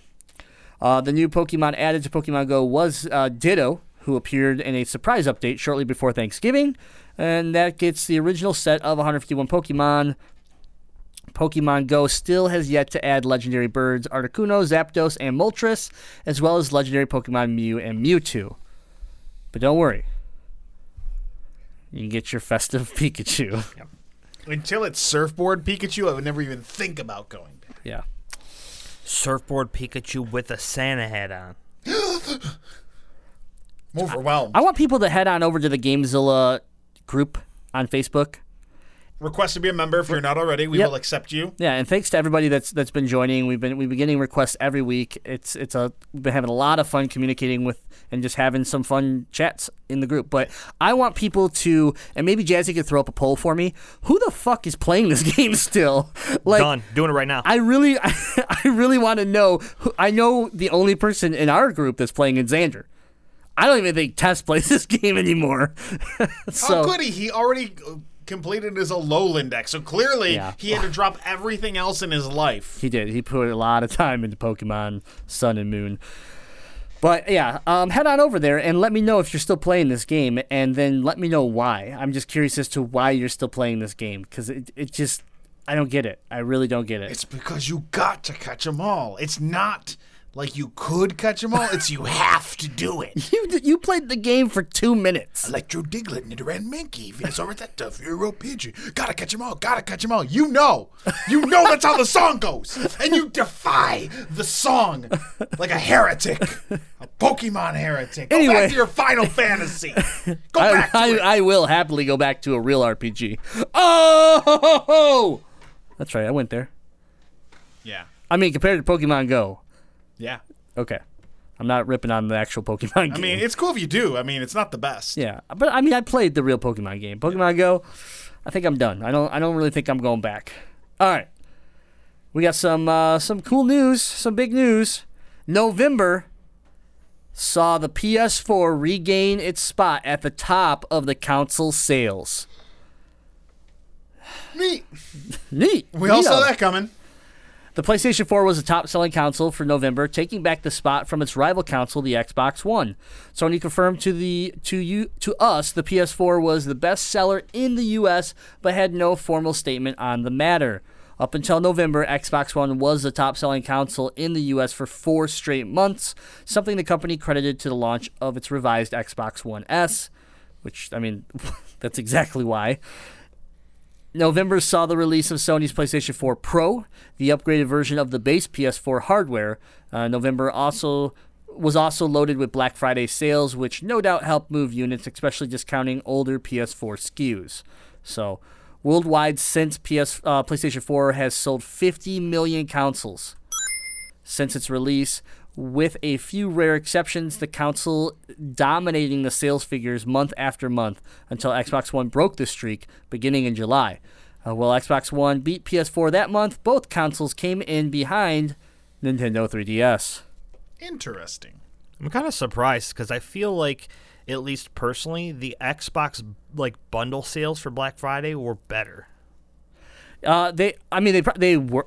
uh, the new Pokemon added to Pokemon Go was uh, Ditto, who appeared in a surprise update shortly before Thanksgiving, and that gets the original set of 151 Pokemon. Pokemon Go still has yet to add legendary birds Articuno, Zapdos, and Moltres, as well as legendary Pokemon Mew and Mewtwo. But don't worry. You can get your festive <laughs> Pikachu. Yep. Until it's surfboard Pikachu, I would never even think about going back. yeah. surfboard Pikachu with a Santa hat on. I'm overwhelmed. I want people to head on over to the Gamezilla group on Facebook. Request to be a member if you're not already. We Yep. will accept you. Yeah, and thanks to everybody that's that's been joining. We've been we've been getting requests every week. It's it's a we've been having a lot of fun communicating with and just having some fun chats in the group. But I want people to and maybe Jazzy could throw up a poll for me. Who the fuck is playing this <laughs> game still? Like Done. Doing it right now. I really <laughs> I really want to know. Who, I know the only person in our group that's playing is Xander. I don't even think Tess <laughs> plays this game anymore. so How could he? He already completed his Alolan deck, so clearly Yeah. he had to <sighs> drop everything else in his life. He did. He put a lot of time into Pokemon Sun and Moon. But yeah, um, head on over there and let me know if you're still playing this game, and then let me know why. I'm just curious as to why you're still playing this game because it, it just I don't get it. I really don't get it. It's because you got to catch them all. It's not like you could catch them all. It's you have to do it. <laughs> you you played the game for two minutes. Electro Diglett, Nidoran Mankey, Venusaur Fearow Pidgey. Gotta catch them all. Gotta catch them all. You know, you know that's how the song goes, and you defy the song like a heretic, a Pokemon heretic. Go Anyway. back to your Final Fantasy. Go I, back to I, it. I will happily go back to a real RPG. Oh, that's right. I went there. yeah, I mean, compared to Pokemon Go, yeah. okay. I'm not ripping on the actual Pokemon game. I mean, it's cool if you do. I mean, it's not the best. Yeah, but I mean, I played the real Pokemon game. Pokemon Go. I think I'm done. I don't. I don't really think I'm going back. All right, we got some uh, some cool news. Some big news. November saw the PS4 regain its spot at the top of the console sales. Neat. Neat. We all saw that coming. The PlayStation 4 was the top selling console for November, taking back the spot from its rival console, the Xbox One. Sony confirmed to the to you to us the PS4 was the best seller in the US, but had no formal statement on the matter. Up until November, Xbox One was the top selling console in the US for four straight months, something the company credited to the launch of its revised Xbox One S, which, I mean, <laughs> that's exactly why. November saw the release of Sony's PlayStation 4 Pro, the upgraded version of the base PS4 hardware. Uh, November also was also loaded with Black Friday sales, which no doubt helped move units, especially discounting older PS4 SKUs. So, worldwide, since PS uh, PlayStation 4 has sold 50 million consoles since its release, with a few rare exceptions, the console dominating the sales figures month after month until Xbox One broke the streak beginning in July. Uh, while Xbox One beat PS4 that month, both consoles came in behind Nintendo 3DS. Interesting. I'm kind of surprised because I feel like, at least personally, the Xbox like bundle sales for Black Friday were better. Uh, they, I mean, they they were.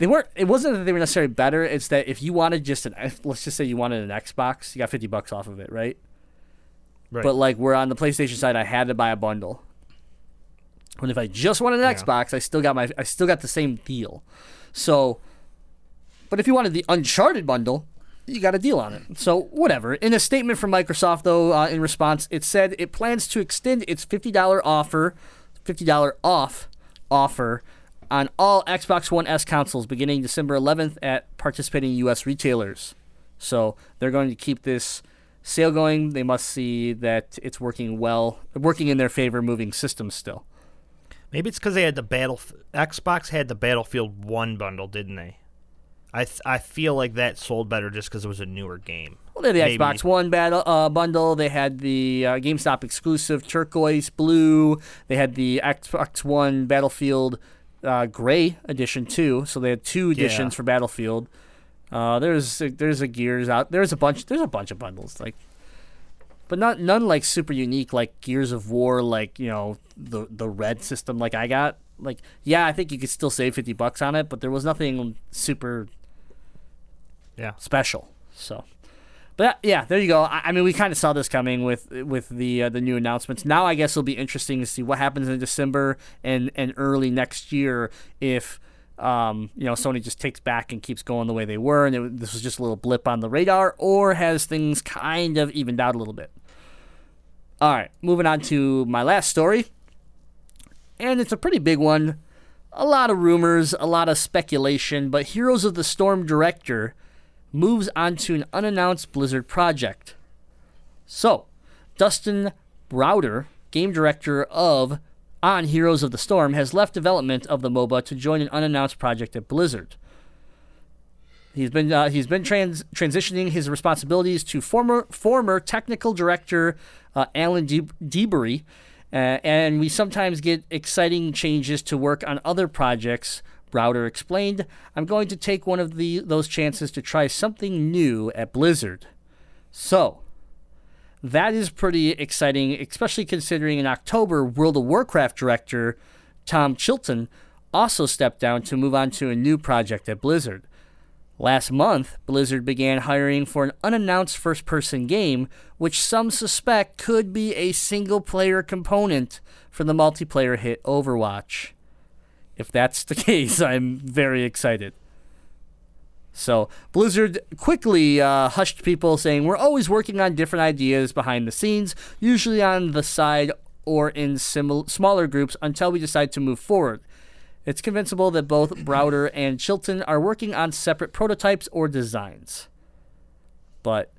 They weren't. It wasn't that they were necessarily better. It's that if you wanted just an, let's just say you wanted an Xbox, you got fifty bucks off of it, right? Right. But like we're on the PlayStation side, I had to buy a bundle. And if I just wanted an Xbox, I still got my I still got the same deal. So, but if you wanted the Uncharted bundle, you got a deal on it. So whatever. In a statement from Microsoft, though, uh, in response, it said it plans to extend its fifty dollar offer, fifty dollar off offer on all Xbox One S consoles beginning December 11th at participating U.S. retailers. So they're going to keep this sale going. They must see that it's working well, working in their favor, moving systems still. Maybe it's because they had the battle. Xbox had the Battlefield One bundle, didn't they? I th- I feel like that sold better just because it was a newer game. Well, they had the Maybe. Xbox One battle, uh, bundle. They had the uh, GameStop exclusive turquoise blue. They had the Xbox One Battlefield uh, gray edition too. So they had two editions Yeah. for Battlefield. Uh, there's there's a Gears out. There's a bunch. There's a bunch of bundles like, but not none like super unique like Gears of War. Like you know the the red system like I got. Like yeah, I think you could still save fifty bucks on it, but there was nothing super Yeah. special. So, but uh, yeah, there you go. I, I mean, we kind of saw this coming with with the uh, the new announcements. Now, I guess it'll be interesting to see what happens in December and and early next year if. Um, you know, Sony just takes back and keeps going the way they were, and it, this was just a little blip on the radar, or has things kind of evened out a little bit. All right, moving on to my last story, and it's a pretty big one. A lot of rumors, a lot of speculation, but Heroes of the Storm director moves on to an unannounced Blizzard project. So, Dustin Browder, game director of On Heroes of the Storm, has left development of the MOBA to join an unannounced project at Blizzard. He's been uh, he's been trans- transitioning his responsibilities to former former technical director uh, Alan De- Dabiri, uh, and we sometimes get exciting changes to work on other projects. Browder explained, "I'm going to take one of the those chances to try something new at Blizzard." So, that is pretty exciting, especially considering in October, World of Warcraft director Tom Chilton also stepped down to move on to a new project at Blizzard. Last month, Blizzard began hiring for an unannounced first person game, which some suspect could be a single player component for the multiplayer hit Overwatch. If that's the <laughs> case, I'm very excited. So, Blizzard quickly uh, hushed people, saying, We're always working on different ideas behind the scenes, usually on the side or in simil- smaller groups until we decide to move forward. It's convincible that both <clears throat> Browder and Chilton are working on separate prototypes or designs. But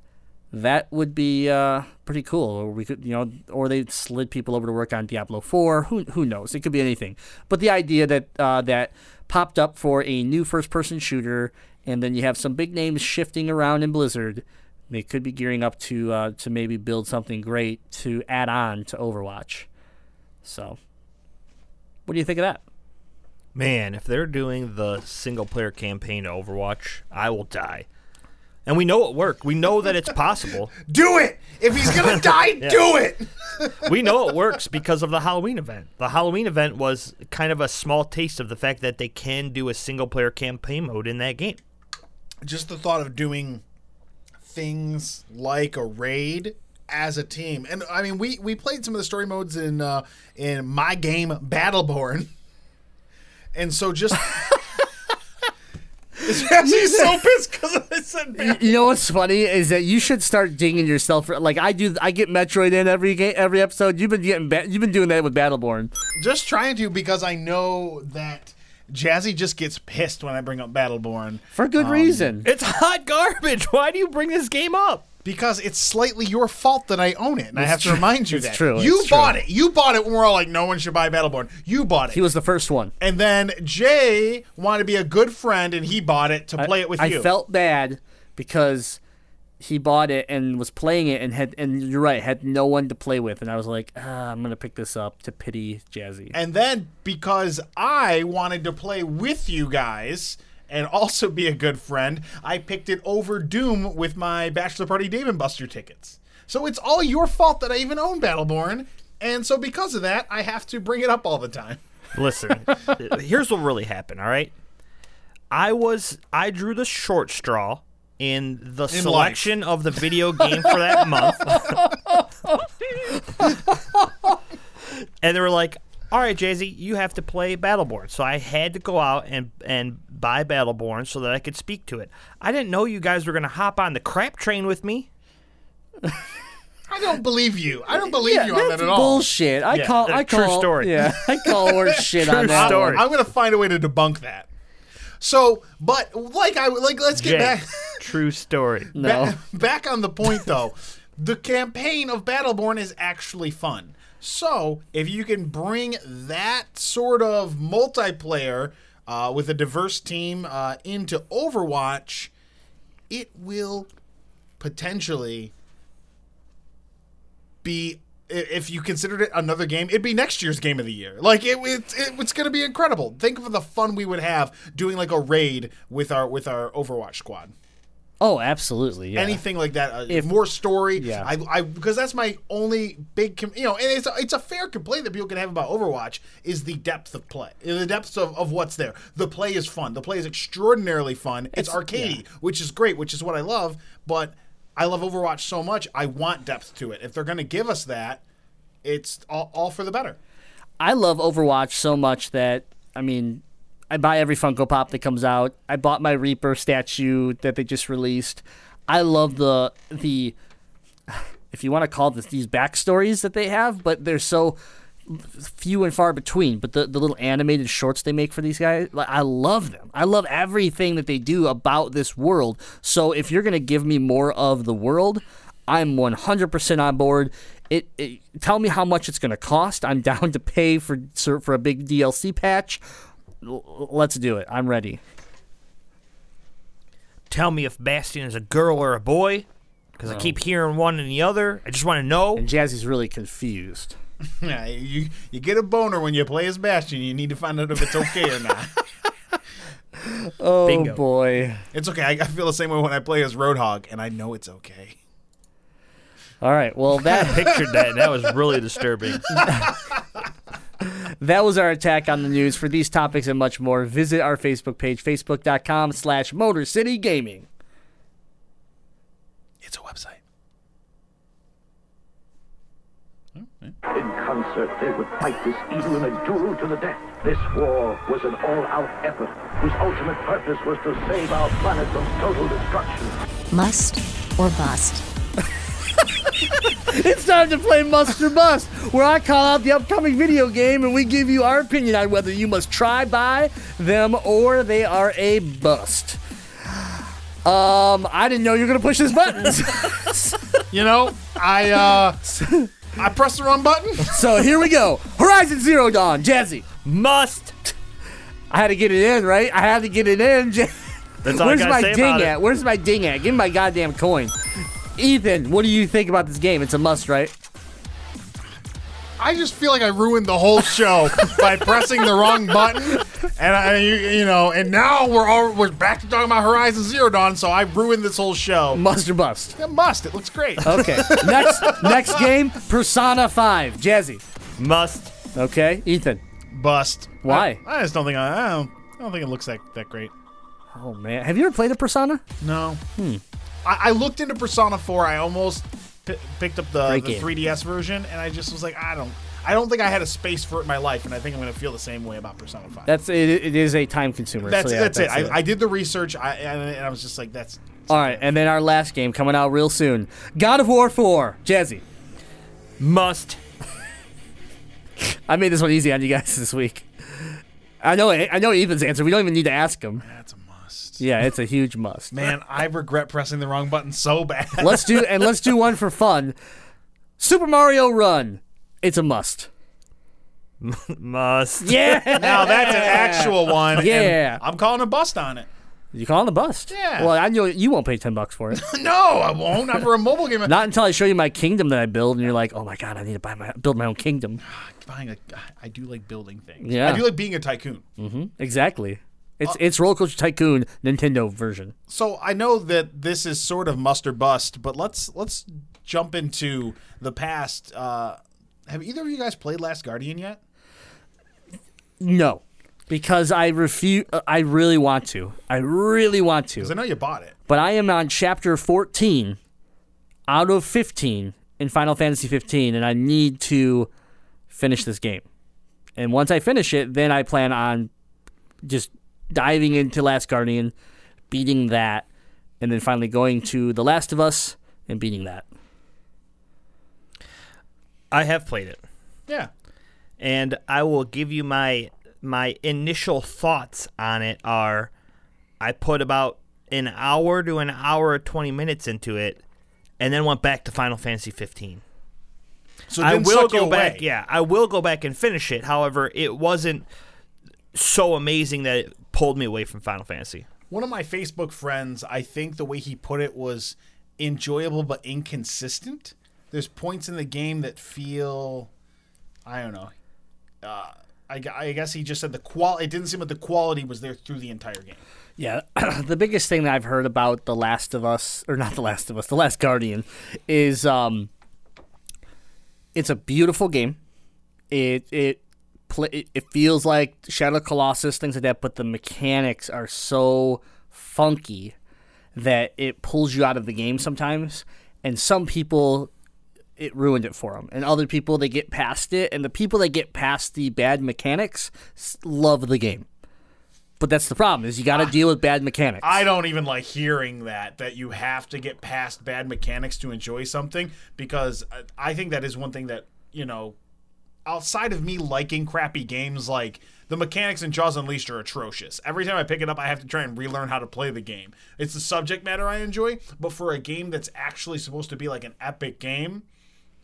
that would be uh, pretty cool. Or we could, you know, or they slid people over to work on Diablo 4. Who who knows? It could be anything. But the idea that uh, that popped up for a new first-person shooter, and then you have some big names shifting around in Blizzard. They could be gearing up to uh, to maybe build something great to add on to Overwatch. So, what do you think of that? Man, if they're doing the single player campaign to Overwatch, I will die. And we know it worked. We know that it's possible. <laughs> Do it! If he's gonna <laughs> die, do it! <laughs> we know it works because of the Halloween event. The Halloween event was kind of a small taste of the fact that they can do a single player campaign mode in that game. Just the thought of doing things like a raid as a team, and I mean, we we played some of the story modes in uh, in my game Battleborn, and so just. <laughs> He's so pissed because I said Battleborn. You know what's funny is that you should start dinging yourself. For, like I do, I get Metroid in every game, every episode. You've been getting, ba- you've been doing that with Battleborn. just trying to because I know that Jazzy just gets pissed when I bring up Battleborn for good um, reason. It's hot garbage. Why do you bring this game up? Because it's slightly your fault that I own it, and I have to remind you It's that true, you it's bought true. it. You bought it when we're all like, no one should buy Battleborn. You bought it. He was the first one. and then Jay wanted to be a good friend, and he bought it to play it with I you. I felt bad because he bought it and was playing it and had and you're right had no one to play with and I was like ah, I'm gonna pick this up to pity Jazzy. and then because I wanted to play with you guys and also be a good friend, I picked it over Doom with my Bachelor Party Dave and Buster tickets. So it's all your fault that I even own Battleborn, and so because of that, I have to bring it up all the time. Listen, <laughs> here's what really happened, all right? I was I drew the short straw in the selection of the video game for that <laughs> month. <laughs> and they were like, "All right, Jay-Z, you have to play Battleborn." So I had to go out and and buy Battleborn so that I could speak to it. I didn't know you guys were going to hop on the crap train with me. I don't believe you. I don't believe yeah, you on that at all. bullshit. I Yeah, call. I true call. story. Yeah, <laughs> I call horse shit on True that. story. I'm gonna find a way to debunk that. So, but like I like, let's get Jay, back. true story. No. Ba- back on the point though, the campaign of Battleborn is actually fun. So if you can bring that sort of multiplayer uh, with a diverse team uh, into Overwatch, it will potentially be if you considered it another game, it'd be next year's game of the year. Like it, it, it it's going to be incredible. Think of the fun we would have doing like a raid with our with our Overwatch squad Oh, absolutely. Yeah. anything like that. Uh, If- more story. Yeah. I, I because that's my only big, com- you know, and it's a, it's a fair complaint that people can have about Overwatch is the depth of play, the depths of, of what's there. The play is fun. The play is extraordinarily fun. It's, It's- arcadey, which is great, which is what I love. But I love Overwatch so much. I want depth to it. If they're going to give us that, it's all, all for the better. I love Overwatch so much that I mean, I buy every Funko Pop that comes out. I bought my Reaper statue that they just released. I love the the <sighs> if you want to call this these backstories that they have, but they're so few and far between. But the, the little animated shorts they make for these guys, like, I love them. I love everything that they do about this world. So if you're gonna give me more of the world, I'm 100% on board. It, it tell me how much it's gonna cost. I'm <laughs> down to pay for for a big DLC patch. L- Let's do it. I'm ready. Tell me if Bastion is a girl or a boy, because I keep hearing one and the other. I just want to know. And Jazzy's really confused. <laughs> Yeah, you you get a boner when you play as Bastion. You need to find out if it's okay or not. <laughs> Oh Bingo. boy. It's okay. I, I feel the same way when I play as Roadhog, and I know it's okay. All right. Well, that <laughs> Pictured that, and that was really disturbing. That was our attack on the news. For these topics and much more, visit our Facebook page, facebook.com slash Motor City Gaming. It's a website. In concert, they would fight this evil in a duel to the death. This war was an all-out effort whose ultimate purpose was to save our planet from total destruction. Must or bust. It's time to play Must or Bust, where I call out the upcoming video game and we give you our opinion on whether you must try buy them or they are a bust. Um, I didn't know you were gonna push this button. <laughs> You know, I uh, I pressed the wrong button. <laughs> so here we go. Horizon Zero Dawn, Jazzy. Must. I had to get it in, right? I had to get it in. Ja- That's all I my say ding about it. at? Where's my ding at? Give me my goddamn coin. Ethan, what do you think about this game? It's a must, right? I just feel like I ruined the whole show <laughs> by pressing the wrong button, and I, you, you know, and now we're all we're back to talking about Horizon Zero Dawn. So I ruined this whole show. Must or bust? It must. It looks great. Okay. <laughs> next next game, Persona 5. Jazzy. Must. Okay. Ethan. Bust. Why? I, I just don't think I, I don't. I don't think it looks that that great. Oh man. Have you ever played a Persona? No. Hmm. I, I looked into Persona 4. I almost p- picked up the, the 3DS version, and I just was like, I don't. I don't think I had a space for it in my life, and I think I'm going to feel the same way about Persona 5. That's it, it is a time consumer. that's so yeah, that's, it. I, I did the research, I, and, and I was just like, that's. All right, and then our last game coming out real soon. God of War 4. Jazzy. Must. <laughs> I made this one easy on you guys <laughs> this week. I know I know Ethan's answer. We don't even need to ask him. That's. Yeah, it's a huge must. Man, I regret pressing the wrong button so bad. Let's do and let's do one for fun. Super Mario Run. It's a must. <laughs> Must. Yeah. now that's an actual one. and Yeah. I'm calling a bust on it. You calling the bust? Yeah. Well, I know you won't pay ten bucks for it. <laughs> No, I won't. Not for a mobile game. Not until I show you my kingdom that I build, and you're like, "Oh my god, I need to buy my build my own kingdom." Ah, buying a, I do like building things. Yeah. I do like being a tycoon. Mm-hmm. Exactly. It's it's Roller Coaster Tycoon Nintendo version. So I know that this is sort of must or bust, but let's let's jump into the past. Uh, have either of you guys played Last Guardian yet? No, because I refuse. Uh, I really want to. I really want to. Because I know you bought it. but I am on chapter 14 out of 15 in Final Fantasy 15, and I need to finish this game. And once I finish it, then I plan on just diving into Last Guardian, beating that, and then finally going to The Last of Us and beating that. I have played it, Yeah. and I will give you my my initial thoughts on it. Are I put about an hour to an hour twenty minutes into it, and then went back to Final Fantasy 15. So it I didn't will suck you go away. back. Yeah, I will go back and finish it. However, it wasn't so amazing that it pulled me away from Final Fantasy. One of my Facebook friends, I think the way he put it was enjoyable but inconsistent. There's points in the game that feel, I don't know. Uh, I, I guess he just said the qual. It didn't seem like the quality was there through the entire game. Yeah, <clears throat> the biggest thing that I've heard about The Last of Us, or not The Last of Us, The Last Guardian, is um, it's a beautiful game. It it it it feels like Shadow Colossus, things like that, but the mechanics are so funky that it pulls you out of the game sometimes. And some people, it ruined it for them, and other people they get past it, and the people that get past the bad mechanics love the game. But that's the problem is you got to deal with bad mechanics. I don't even like hearing that that you have to get past bad mechanics to enjoy something because I- I think that is one thing that you know outside of me liking crappy games like the mechanics in Jaws Unleashed are atrocious. Every time I pick it up I have to try and relearn how to play the game. It's the subject matter I enjoy, but for a game that's actually supposed to be like an epic game,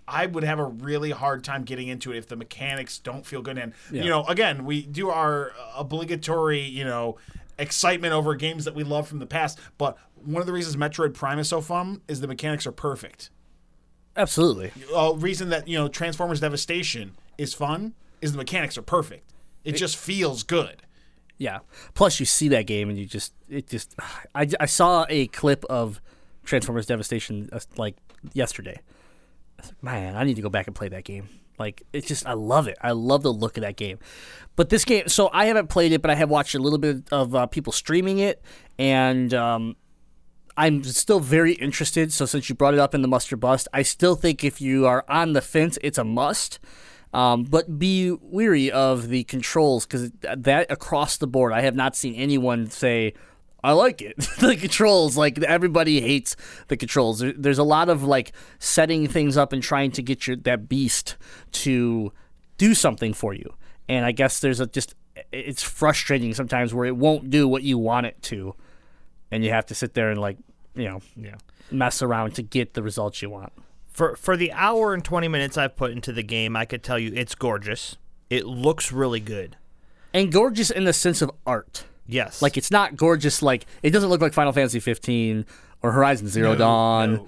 I would have a really hard time getting into it if the mechanics don't feel good. And you know, again, we do our obligatory, you know, excitement over games that we love from the past. But one of the reasons Metroid Prime is so fun is the mechanics are perfect. Absolutely. A reason that you know Transformers Devastation is fun is the mechanics are perfect. It just feels good. Yeah. Plus, you see that game and you just it just. I, I saw a clip of Transformers Devastation uh, like yesterday. I was like, Man, I need to go back and play that game. Like it's just I love it. I love the look of that game. But this game, so I haven't played it, but I have watched a little bit of uh, people streaming it, and um, I'm still very interested. So since you brought it up in the muster bust, I still think if you are on the fence, it's a must. Um, but be weary of the controls because that across the board, I have not seen anyone say, I like it. <laughs> the controls, like everybody hates the controls. There, there's a lot of like setting things up and trying to get your that beast to do something for you. And I guess there's a just it's frustrating sometimes where it won't do what you want it to, and you have to sit there and like you know Yeah. mess around to get the results you want. For for the hour and 20 minutes I've put into the game, I could tell you it's gorgeous. It looks really good. And gorgeous in the sense of art. Yes. Like it's not gorgeous like it doesn't look like Final Fantasy 15 or Horizon Zero Dawn,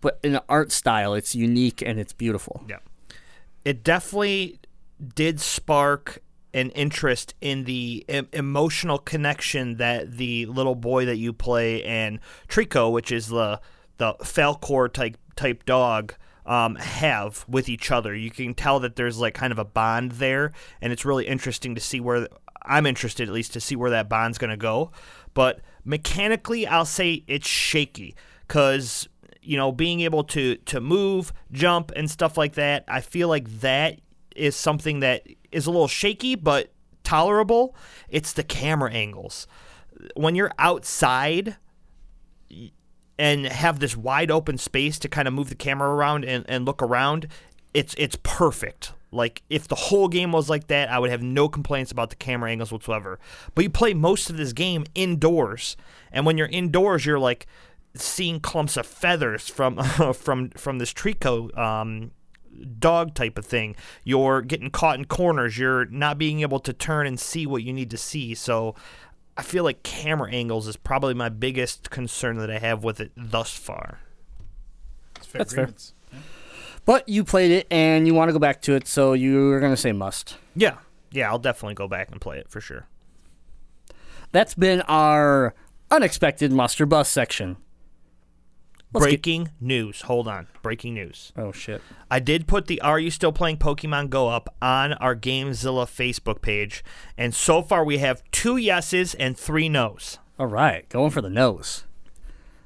but in an art style, it's unique and it's beautiful. Yeah. It definitely did spark an interest in the em- emotional connection that the little boy that you play and Trico, which is the the Falkor type type dog, um, have with each other. You can tell that there's like kind of a bond there, and it's really interesting to see where I'm interested at least to see where that bond's going to go. But mechanically, I'll say it's shaky because you know being able to to move, jump, and stuff like that. I feel like that is something that is a little shaky but tolerable. It's the camera angles. When you're outside and have this wide open space to kind of move the camera around and, and look around, it's it's perfect. Like if the whole game was like that, I would have no complaints about the camera angles whatsoever. But you play most of this game indoors, and when you're indoors, you're like seeing clumps of feathers from <laughs> from from this trico um, dog type of thing. You're getting caught in corners. You're not being able to turn and see what you need to see. So I feel like camera angles is probably my biggest concern that I have with it thus far. That's fair. But you played it and you want to go back to it, so you're going to say must. Yeah. Yeah, I'll definitely go back and play it for sure. That's been our unexpected muster bus section. Let's get- Breaking news. Hold on. Breaking news. oh shit. I did put the Are You Still Playing Pokemon Go up on our Gamezilla Facebook page, and so far we have two yeses and three nos. All right, going for the nose.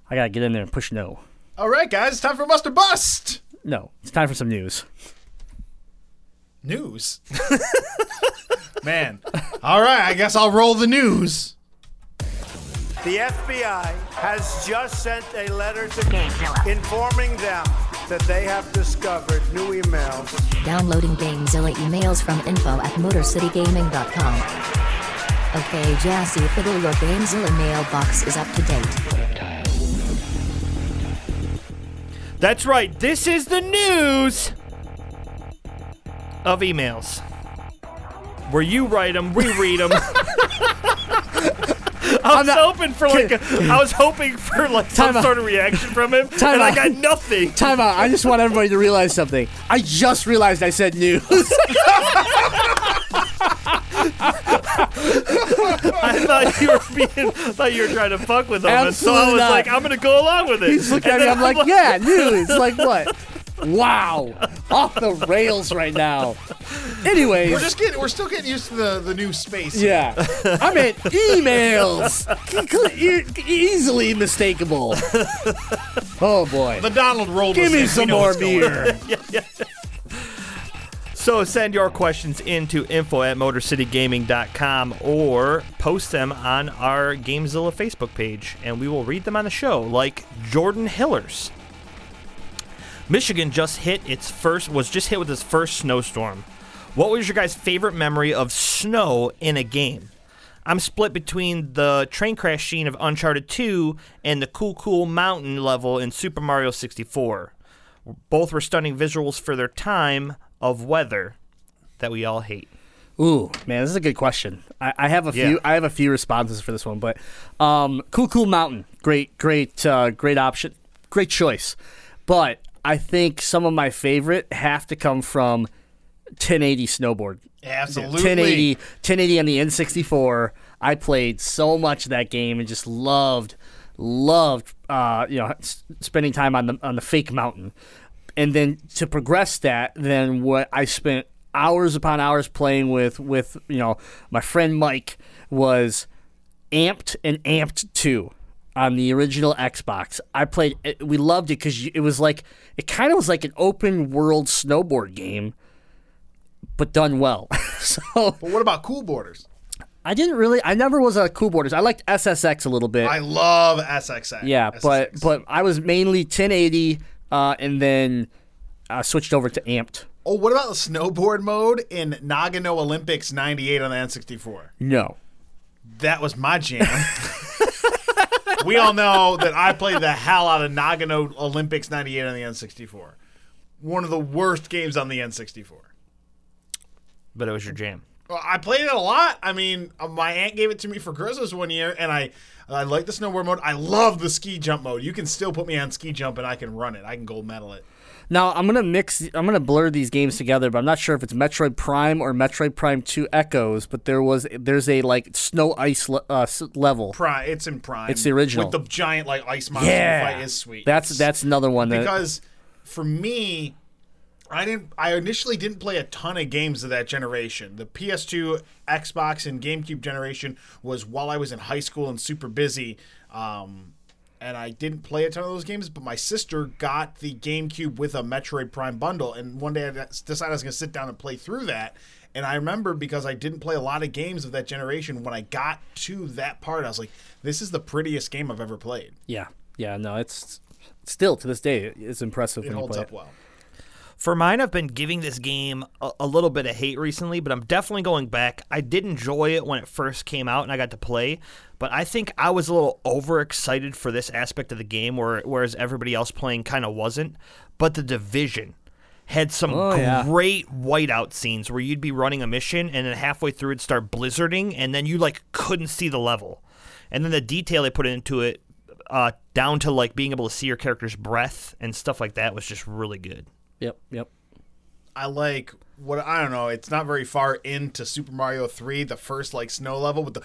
I gotta get in there and push no. All right, guys, it's time for Muster Bust. No, it's time for some news. News. <laughs> Man. All right, I guess I'll roll the news. The FBI has just sent a letter to Gamezilla. informing them that they have discovered new emails Downloading Gamezilla emails from info at MotorCityGaming.com. Okay, Jazzy Fiddle, your Gamezilla mailbox is up to date. That's right. This is the news of emails. Where you write them, we read them. <laughs> I was hoping for like a, <laughs> I was hoping for like some out. sort of reaction from him, Time and I got nothing. Time out. I just want everybody to realize something. I just realized I said news. <laughs> I thought you were being, thought you were trying to fuck with him, and so I was not. like, I'm gonna go along with it. He's looking at me. I'm like, yeah, news. Like what? Wow, off the rails right now. Anyways, We're just getting, we're still getting used to the, the new space. Yeah. I meant emails. E- easily mistakable. Oh boy. The Donald rolled Give me. Some more what's going on. <laughs> beer. So send your questions into info at motorcitygaming.com or post them on our Gamezilla Facebook page, and we will read them on the show, like Jordan Hillers. Michigan just hit its first was just hit with its first snowstorm. What was your guys' favorite memory of snow in a game? I'm split between the train crash scene of Uncharted 2 and the cool cool mountain level in Super Mario 64. Both were stunning visuals for their time of weather that we all hate. Ooh, man, this is a good question. I, I have a few. I have a few responses for this one, but um, Cool Cool Mountain, great, great, uh, great option, great choice. But I think some of my favorite have to come from 1080 snowboard. Absolutely. 1080, 1080 on the N64. I played so much of that game and just loved, loved, uh, you know, s- spending time on the on the fake mountain. and then to progress that, then what I spent hours upon hours playing with with you know my friend Mike was Amped and Amped Two on the original Xbox. I played. it- We loved it because it was like it kind of was like an open world snowboard game, but done well. <laughs> so But what about Cool Boarders? I didn't really. I never was a cool boarders. I liked SSX a little bit. I love SSX. yeah, but SSX. but I was mainly 1080, uh, and then uh, switched over to Amped. oh, what about the snowboard mode in Nagano Olympics '98 on the N64? No. That was my jam. <laughs> we all know that I played the hell out of Nagano Olympics '98 on the N64. One of the worst games on the N64. But it was your jam. Well, I played it a lot. I mean, uh, my aunt gave it to me for Christmas one year, and I I like the snowboard mode. I love the ski jump mode. You can still put me on ski jump, and I can run it. I can gold medal it. Now I'm gonna mix. I'm gonna blur these games together, but I'm not sure if it's Metroid Prime or Metroid Prime Two Echoes. But there was there's a like snow ice le- uh, level. Prime, it's in Prime. It's the original. with the giant like ice monster yeah, fight is sweet. That's that's another one that because for me, I didn't. I initially didn't play a ton of games of that generation. The PS2, Xbox, and GameCube generation was while I was in high school and super busy. Um, and I didn't play a ton of those games, but my sister got the GameCube with a Metroid Prime bundle, and one day I decided I was going to sit down and play through that. And I remember because I didn't play a lot of games of that generation, when I got to that part, I was like, "This is the prettiest game I've ever played." yeah yeah no it's still to this day it's impressive It holds up it. well. For mine, I've been giving this game a, a little bit of hate recently, but I'm definitely going back. I did enjoy it when it first came out and I got to play, but I think I was a little overexcited for this aspect of the game, where, whereas everybody else playing kind of wasn't. But the Division had some Oh, yeah. great whiteout scenes where you'd be running a mission and then halfway through it'd start blizzarding and then you like couldn't see the level. And then the detail they put into it, uh, down to like being able to see your character's breath and stuff like that, was just really good. Yep yep. I like what I don't know. It's not very far into Super Mario Three, the first like snow level with the.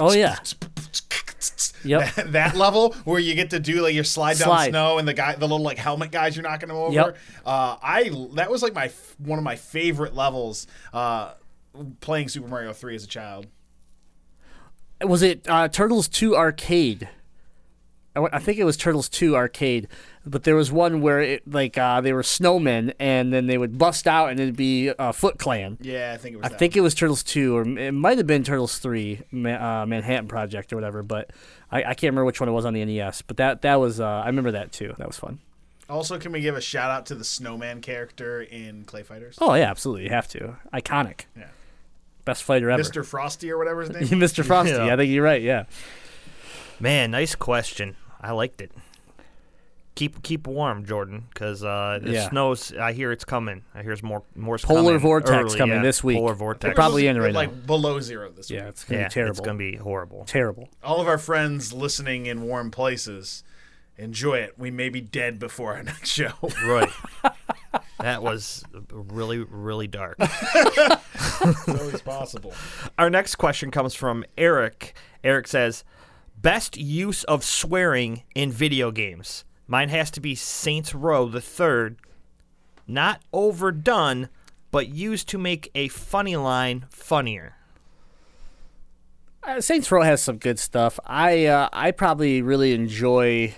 Oh, yeah. Yep. <laughs> That, that level where you get to do like your slide down Slide. snow and the guy, the little like helmet guys, you're knocking them over. Yep. Uh, I that was like my one of my favorite levels. Uh, playing Super Mario Three as a child. Was it uh, Turtles Two Arcade? I I think it was Turtles 2 arcade, but there was one where it like uh, they were snowmen and then they would bust out and it'd be uh, Foot Clan. Yeah, I think it was. I that think it was Turtles 2 or it might have been Turtles 3 uh, Manhattan Project or whatever, but I, I can't remember which one it was on the NES. But that that was uh, I remember that too. That was fun. Also, can we give a shout out to the Snowman character in Clay Fighters? Oh yeah, absolutely, you have to. Iconic. Yeah. Best fighter ever. Mr. Frosty or whatever his <laughs> name. Mr. Frosty. Yeah. I think you're right. Yeah. Man, nice question. I liked it. Keep keep warm, Jordan, because uh, the Yeah. snows. I hear it's coming. I hear it's more more. Polar coming vortex early, coming yeah. this week. Polar vortex They're vortex. probably in right like now. below zero this Yeah, week. Yeah, it's gonna yeah, be terrible. it's gonna be horrible. terrible. All of our friends listening in warm places, enjoy it. We may be dead before our <laughs> next show. Right. <laughs> that was really really dark. <laughs> it's always possible. Our next question comes from Eric. Eric says, "Best use of swearing in video games." Mine has to be Saints Row the Third. Not overdone, but used to make a funny line funnier. Uh, Saints Row has some good stuff. I uh, I probably really enjoy.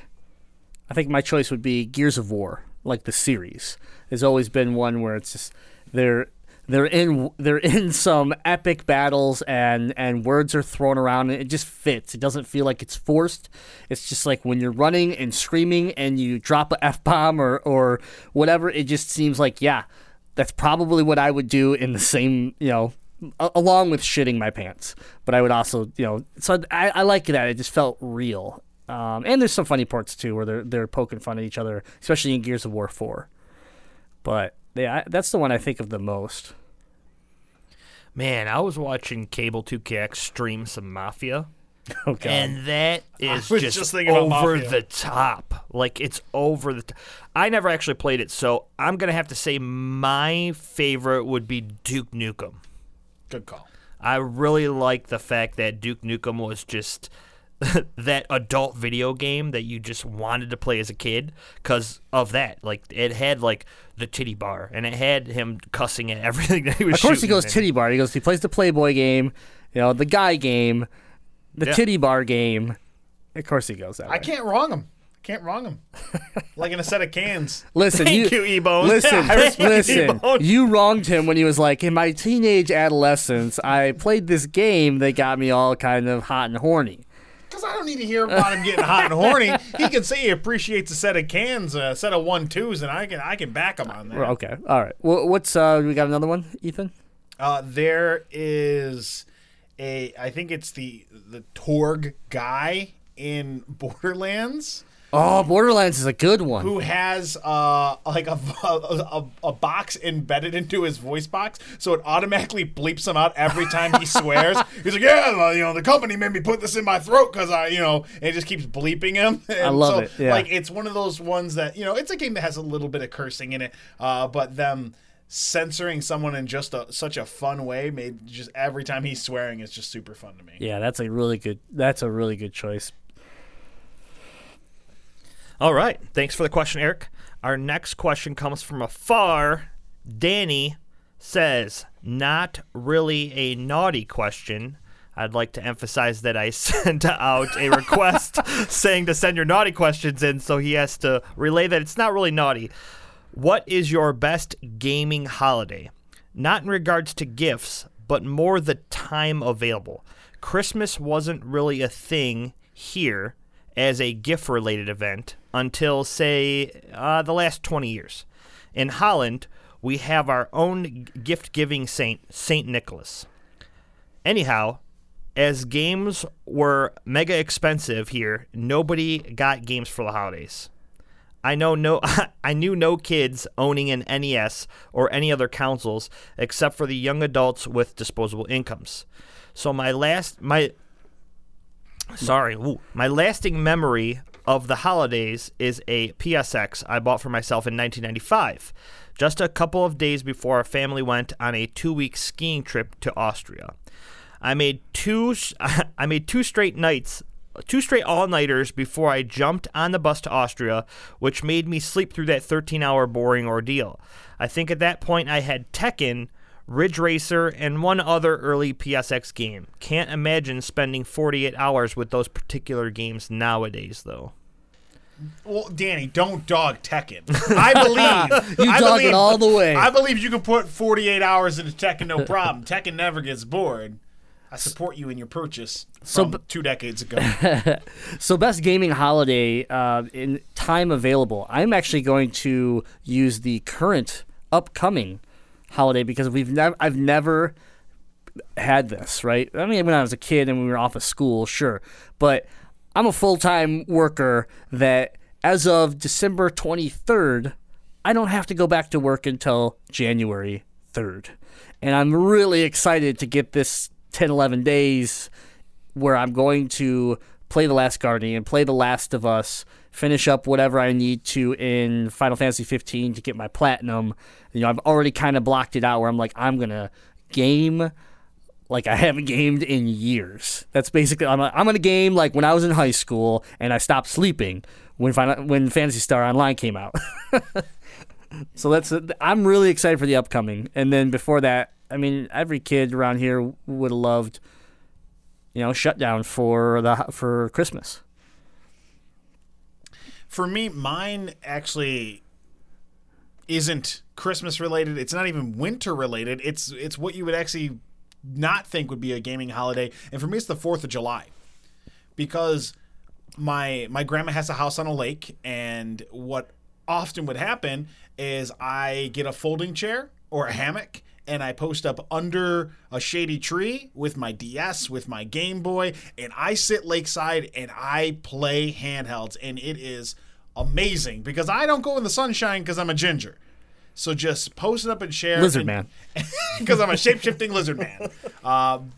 I think my choice would be Gears of War, like the series. Has always been one where it's just they're they're in they're in some epic battles and and words are thrown around and it just fits. It doesn't feel like it's forced. It's just like when you're running and screaming and you drop a f bomb or or whatever. It just seems like yeah, that's probably what I would do in the same you know along with shitting my pants. But I would also, you know, so I, I like that. It just felt real. Um, and there's some funny parts too where they're they're poking fun at each other, especially in Gears of War Four. But yeah, I, that's the one I think of the most. Man, I was watching Cable 2KX stream some Mafia. <laughs> Oh. And that is just, just over the top. Like it's over the. T- I never actually played it, so I'm gonna have to say my favorite would be Duke Nukem. Good call. I really like the fact that Duke Nukem was just <laughs> that adult video game that you just wanted to play as a kid because of that. Like it had like the titty bar and it had him cussing at <laughs> everything that he was. Of course, he goes in. titty bar. He goes. He plays the Playboy game, you know, the guy game, the Yeah. titty bar game. Of course, he goes that way. I can't wrong him. I can't wrong him. <laughs> like in a set of cans. Listen, Thank you, you, E-Bone. Listen, I listen. E-Bone. You wronged him when he was like, in my teenage adolescence, I played this game that got me all kind of hot and horny. Because I don't need to hear about him getting hot and horny. He can say he appreciates a set of cans, a set of one twos, and I can I can back him on that. Okay, all right. Well, what's uh? We got another one, Ethan. Uh, there is a I think it's the the Torgue guy in <laughs> Borderlands Oh, Borderlands is a good one. who has uh like a, <laughs> a, a box embedded into his voice box, so it automatically bleeps him out every time he <laughs> swears. He's like, "Yeah, well, you know, the company made me put this in my throat because I, you know," and it just keeps bleeping him. <laughs> And love so, it, yeah. Like it's one of those ones that you know, it's a game that has a little bit of cursing in it, uh, but them censoring someone in just a, such a fun way made just every time he's swearing is just super fun to me. Yeah, that's a really good. That's a really good choice. All right. Thanks for the question, Eric. Our next question comes from afar. Danny says, not really a naughty question. I'd like to emphasize that I <laughs> sent out a request <laughs> saying to send your naughty questions in, so he has to relay that it's not really naughty. What is your best gaming holiday? Not in regards to gifts, but more the time available. Christmas wasn't really a thing here as a gift related event until, say, uh, the last 20 years. In Holland, we have our own gift giving saint, Saint Nicholas. Anyhow, as games were mega expensive here, nobody got games for the holidays. I know no <laughs> I knew no kids owning an NES or any other consoles except for the young adults with disposable incomes. So my last my sorry, ooh, my lasting memory of the holidays is a PSX I bought for myself in 1995, just a couple of days before our family went on a 2-week skiing trip to Austria. I made two <laughs> I made two straight nights two straight all-nighters before I jumped on the bus to Austria, which made me sleep through that 13-hour boring ordeal. I think at that point I had Tekken, Ridge Racer, and one other early PSX game. Can't imagine spending 48 hours with those particular games nowadays though. Well, Danny, don't dog Tekken. <laughs> I believe <laughs> You I dog it believe- all the way. I believe you can put 48 hours into Tekken, no problem. <laughs> Tekken never gets bored. I support you in your purchase So from b- two decades ago. So best gaming holiday uh, in time available. I'm actually going to use the current upcoming holiday because we've never I've never had this right. I mean, when I was a kid and we were off of school, sure, but I'm a full time worker that as of December 23rd, I don't have to go back to work until January 3rd, and I'm really excited to get this 10 11 days where I'm going to play The Last Guardian, play The Last of Us, finish up whatever I need to in Final Fantasy 15 to get my platinum. You know, I've already kind of blocked it out where I'm like, I'm gonna game like I haven't gamed in years. That's basically I'm, I'm gonna game like when I was in high school and I stopped sleeping when Final, when Phantasy Star Online came out. <laughs> so that's I'm really excited for the upcoming. And then before that, I mean, every kid around here would have loved you know, shutdown for the for Christmas. For me, mine actually isn't Christmas related. It's not even winter related. It's it's what you would actually not think would be a gaming holiday. And for me, it's the Fourth of July because my my grandma has a house on a lake, and what often would happen is I get a folding chair or a hammock. And I post up under a shady tree with my DS, with my Game Boy, and I sit lakeside and I play handhelds. And it is amazing because I don't go in the sunshine because I'm a ginger. So just post it up and share. Lizard and- man. <laughs> because I'm a shape shifting lizard man. Um,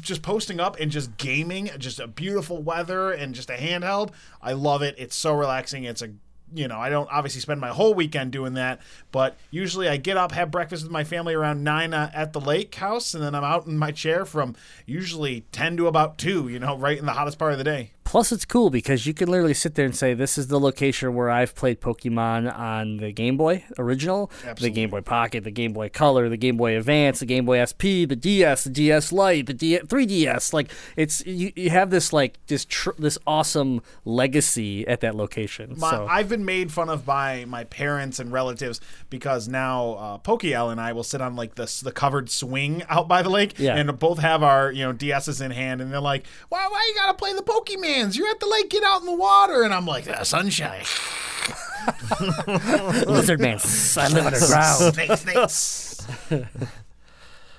just posting up and just gaming, just a beautiful weather and just a handheld. I love it. It's so relaxing. It's a you know, I don't obviously spend my whole weekend doing that, but usually I get up, have breakfast with my family around nine uh, at the lake house, and then I'm out in my chair from usually 10 to about 2, you know, right in the hottest part of the day. Plus, it's cool because you can literally sit there and say, "This is the location where I've played Pokemon on the Game Boy original, the Game Boy Pocket, the Game Boy Color, the Game Boy Advance, the Game Boy SP, the DS, the DS Lite, the D- 3DS. Like it's you, you have this like this tr- this awesome legacy at that location. My, so I've been made fun of by my parents and relatives because now uh, and I will sit on like this the covered swing out by the lake, Yeah. and both have our you know DSs in hand, and they're like, "Why, why you gotta play the Pokemans? You're at the lake, get out in the water." And I'm like, ah, "Sunshine, <laughs> Lizard Man, I live underground. snakes, snakes." <laughs>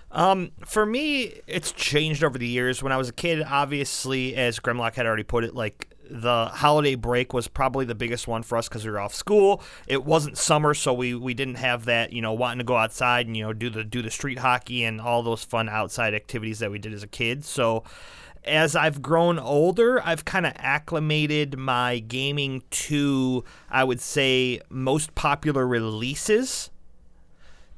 Um, for me, it's changed over the years. When I was a kid, obviously, as Grimlock had already put it, like the holiday break was probably the biggest one for us because we were off school. It wasn't summer, so we, we didn't have that, you know, wanting to go outside and you know do the do the street hockey and all those fun outside activities that we did as a kid. So as I've grown older, I've kind of acclimated my gaming to, I would say, most popular releases.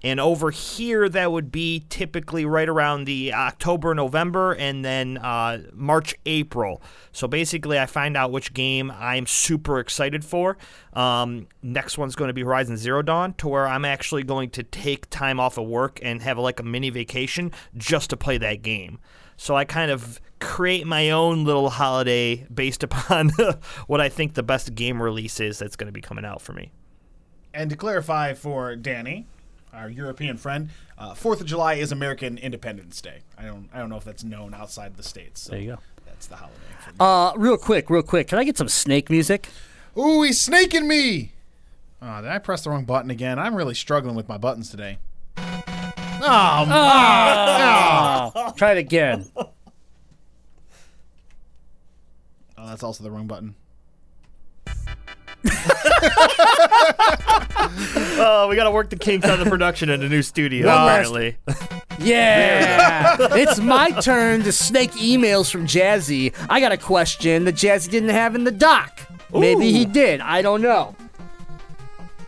And over here, that would be typically right around the October, November, and then uh, March, April. So basically, I find out which game I'm super excited for. Um, next one's going to be Horizon Zero Dawn, to where I'm actually going to take time off of work and have like a mini vacation just to play that game. So I kind of create my own little holiday based <laughs> upon what I think the best game release is that's going to be coming out for me. And to clarify for Danny, our European friend, uh, Fourth of July is American Independence Day. I don't, I don't know if that's known outside the states. So There you go. That's the holiday. For me. Uh, real quick, real quick. Can I get some snake music? Ooh, he's snaking me! Oh, did I press the wrong button again? I'm really struggling with my buttons today. Oh, Ah, Try it again. <laughs> oh, that's also the wrong button. <laughs> Oh, we got to work the kinks on the production in a new studio, One last- apparently. Yeah, <laughs> it's my turn to snake emails from Jazzy. I got a question that Jazzy didn't have in the doc. Maybe he did. I don't know.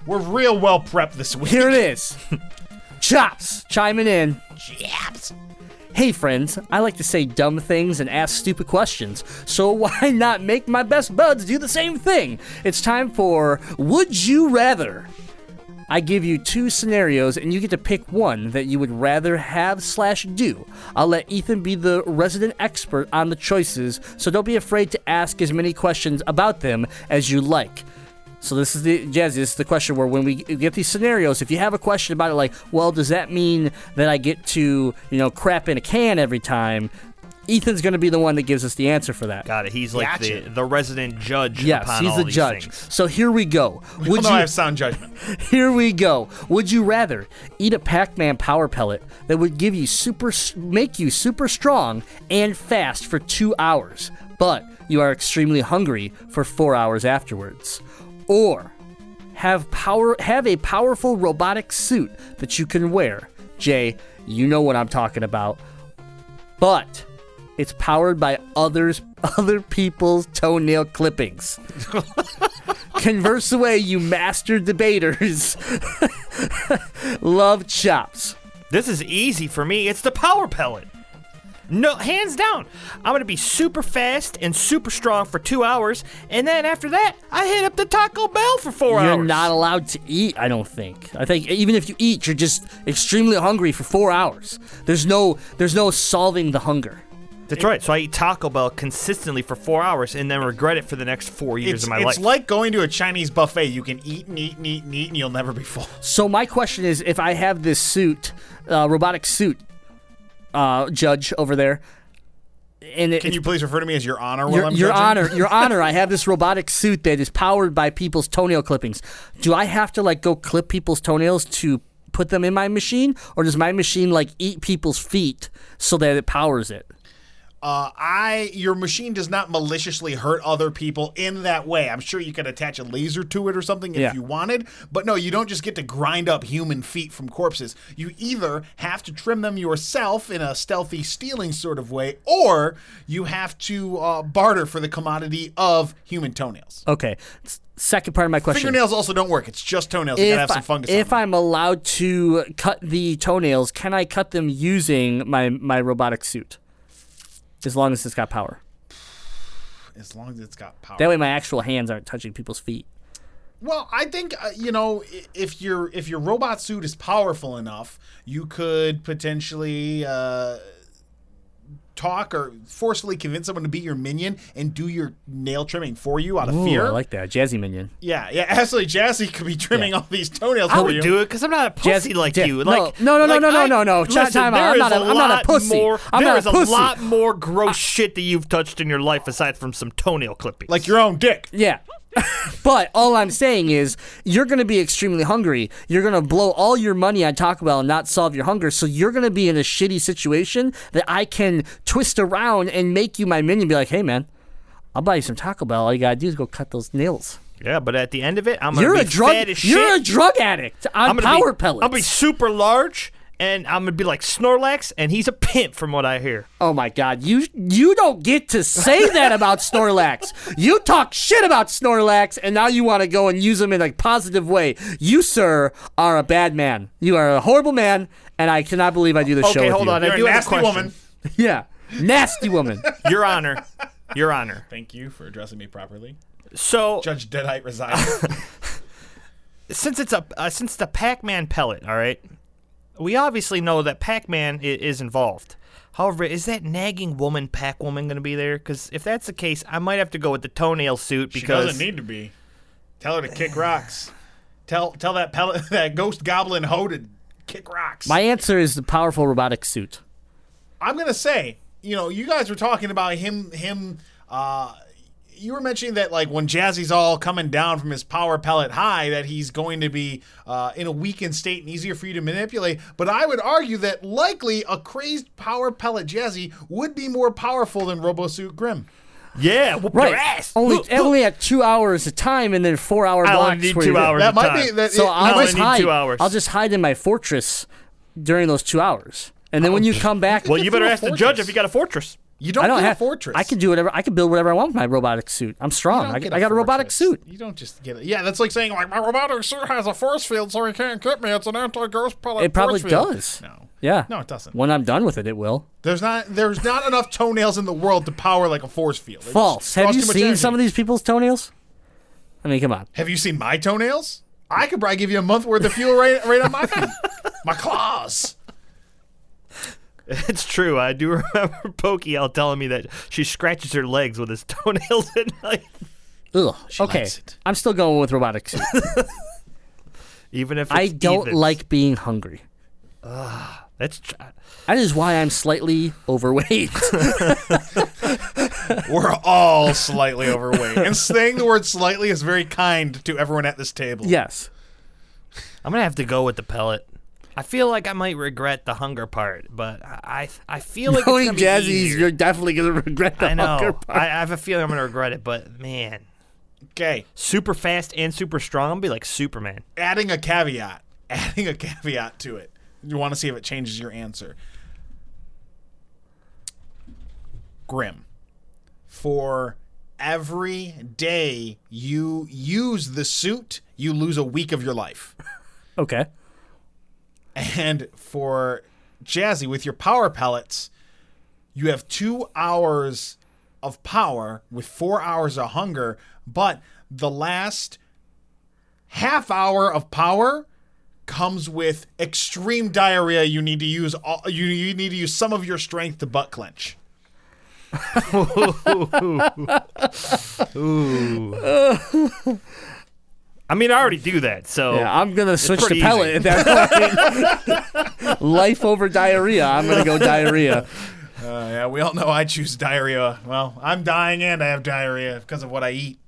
We're real well prepped this week. Here it is. <laughs> Chops chiming in. Chaps. Hey friends, I like to say dumb things and ask stupid questions, so <laughs> why not make my best buds do the same thing? It's time for Would You Rather? I give you two scenarios and you get to pick one that you would rather have slash do. I'll let Ethan be the resident expert on the choices, so don't be afraid to ask as many questions about them as you like. So this is the Jazzy. This is the question where when we get these scenarios, if you have a question about it, like, well, does that mean that I get to, you know, crap in a can every time? Ethan's going to be the one that gives us the answer for that. Got it. He's like Gotcha. the, the resident judge. Yes, upon he's all the these judge. things. So here we go. Would Would you you I have sound judgment? <laughs> Here we go. Would you rather eat a Pac-Man power pellet that would give you super make you super strong and fast for 2 hours, but you are extremely hungry for 4 hours afterwards? Or have power have a powerful robotic suit that you can wear. Jay, you know what I'm talking about. But it's powered by others <laughs> other people's toenail clippings. <laughs> Converse away, you master debaters. <laughs> Love chops. This is easy for me. It's the power pellet. No, hands down. I'm gonna be super fast and super strong for two hours, and then after that, I hit up the Taco Bell for 4 You're hours. not allowed to eat, I don't think. I think even if you eat, you're just extremely hungry for 4 hours. There's no there's no solving the hunger. That's right. So I eat Taco Bell consistently for four hours, and then regret it for the next four years It's, of my life. it's like going to a Chinese buffet. You can eat and eat and eat and eat, and you'll never be full. So my question is, if I have this suit, uh, robotic suit, uh, judge over there, and it, Can you please refer to me as Your Honor while Your, I'm your judging? honor, your <laughs> honor, I have this robotic suit that is powered by people's toenail clippings. Do I have to like go clip people's toenails to put them in my machine, or does my machine like eat people's feet so that it powers it? Uh, I your machine does not maliciously hurt other people in that way. I'm sure you could attach a laser to it or something if Yeah. you wanted, but no, you don't just get to grind up human feet from corpses. You either have to trim them yourself in a stealthy stealing sort of way, or you have to uh, barter for the commodity of human toenails. Okay. Second part of my question. Fingernails also don't work. It's just toenails. You gotta have If, some I, fungus. on if. I'm allowed to cut the toenails, can I cut them using my, my robotic suit? As long as it's got power. as long as it's got power. That way my actual hands aren't touching people's feet. Well, I think uh, you know if your if your robot suit is powerful enough, you could potentially uh, talk or forcefully convince someone to be your minion and do your nail trimming for you out of Ooh, fear. I like that. Jazzy Minion. yeah, yeah. <laughs> Actually, Jazzy could be trimming all these toenails I for would you. do it because I'm not a pussy Jazz- like Ja- you. no, Like no, no, no, like no, no, I- no, no. Listen, time out. there I'm not a- I'm not a lot pussy. More, I'm there not is a pussy. lot more <laughs> gross shit that you've touched in your life aside from some toenail clippings. Like your own dick. Yeah. <laughs> but all I'm saying is you're going to be extremely hungry. You're going to blow all your money on Taco Bell and not solve your hunger. So you're going to be in a shitty situation that I can twist around and make you my minion. Be like, hey man, I'll buy you some Taco Bell. All you gotta do is go cut those nails. yeah, but at the end of it, I'm gonna You're be a drug. fat as You're a drug addict on I'm power be, pellets. I'll be super large, and I'm gonna be like Snorlax, and he's a pimp from what I hear. Oh my god, you you don't get to say that about <laughs> Snorlax. You talk shit about Snorlax and now you want to go and use him in a positive way. You sir are a bad man. You are a horrible man and I cannot believe I do this show Okay, hold you. on. You're I a do have a nasty question. woman. <laughs> Yeah. Nasty woman. Your Honor, Your Honor. Thank you for addressing me properly, So Judge Deadite resides. <laughs> since it's a uh, since it's a Pac-Man pellet, all right, we obviously know that Pac-Man is involved. However, is that nagging woman Pac-Woman going to be there? Because if that's the case, I might have to go with the toenail suit she because doesn't need to be. Tell her to kick rocks. Tell tell that pellet <laughs> that ghost goblin hoe to kick rocks. My answer is the powerful robotic suit. I'm gonna say, you know, you guys were talking about him him uh you were mentioning that like when Jazzy's all coming down from his power pellet high, that he's going to be uh, in a weakened state and easier for you to manipulate. But I would argue that likely a crazed power pellet Jazzy would be more powerful than Robosuit Grim. yeah, whoop Right. your ass. Only Look, look. only at two hours of time and then four hour I blocks. only need two hours. That might time. be that. So it- I'll only just hide. two hours. I'll just hide in my fortress during those two hours, and then when you come back, Well, you <laughs> better through a ask the judge if you got a fortress. You don't, I don't get have a fortress. I can do whatever. I can build whatever I want with my robotic suit. I'm strong. I, I got a robotic suit. You don't just get it. Yeah, that's like saying like my robotic suit has a force field, so he can't get me. It's an anti-ghost pellet. It probably force field. does. No, Yeah. no, it doesn't. When I'm done with it, it will. There's not there's not enough toenails in the world to power like a force field. It False. Have you seen energy. some of these people's toenails? I mean, come on. Have you seen my toenails? I could probably give you a month worth of fuel right right on my <laughs> feet. my claws. It's true. I do <laughs> remember Pokey telling me that she scratches her legs with his <laughs> toenails at night. Ugh. okay. likes it. I'm still going with robotic suit. <laughs> Even if it's I don't even. like being hungry. Ah, that's tr- That is why I'm slightly overweight. We're all slightly overweight. And saying the word slightly is very kind to everyone at this table. yes. I'm gonna have to go with the pellet. I feel like I might regret the hunger part, but I I feel like Knowing it's gonna Jazzy's, easier. you're definitely going to regret the I know. hunger part. I, I have a feeling I'm gonna regret it, but man, Okay. super fast and super strong. I'll be like Superman. Adding a caveat. <laughs> Adding a caveat to it. You want to see if it changes your answer. Grim. For every day you use the suit, you lose a week of your life. Okay. And for Jazzy, with your power pellets, you have two hours of power with four hours of hunger, but the last half hour of power comes with extreme diarrhea. You need to use all, you, you need to use some of your strength to butt clench. <laughs> <laughs> I mean, I already do that, so Yeah, I'm going to switch to pretty pellet at that <laughs> point. Life over diarrhea. I'm going to go diarrhea. Uh, yeah, we all know I choose diarrhea. Well, I'm dying and I have diarrhea because of what I eat.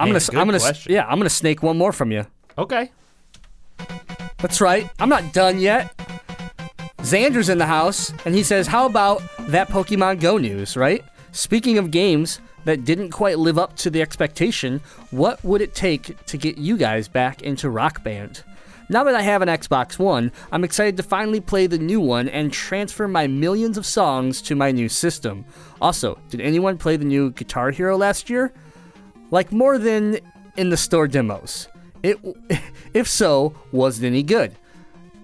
I'm Hey, going to good I'm going to question. yeah, I'm going to snake one more from you. okay. That's right. I'm not done yet. Xander's in the house, and he says, How about that Pokemon Go news, right? Speaking of games that didn't quite live up to the expectation, what would it take to get you guys back into Rock Band? Now that I have an Xbox One, I'm excited to finally play the new one and transfer my millions of songs to my new system. Also, did anyone play the new Guitar Hero last year? Like more than in the store demos. It, <laughs> if so, was it any good?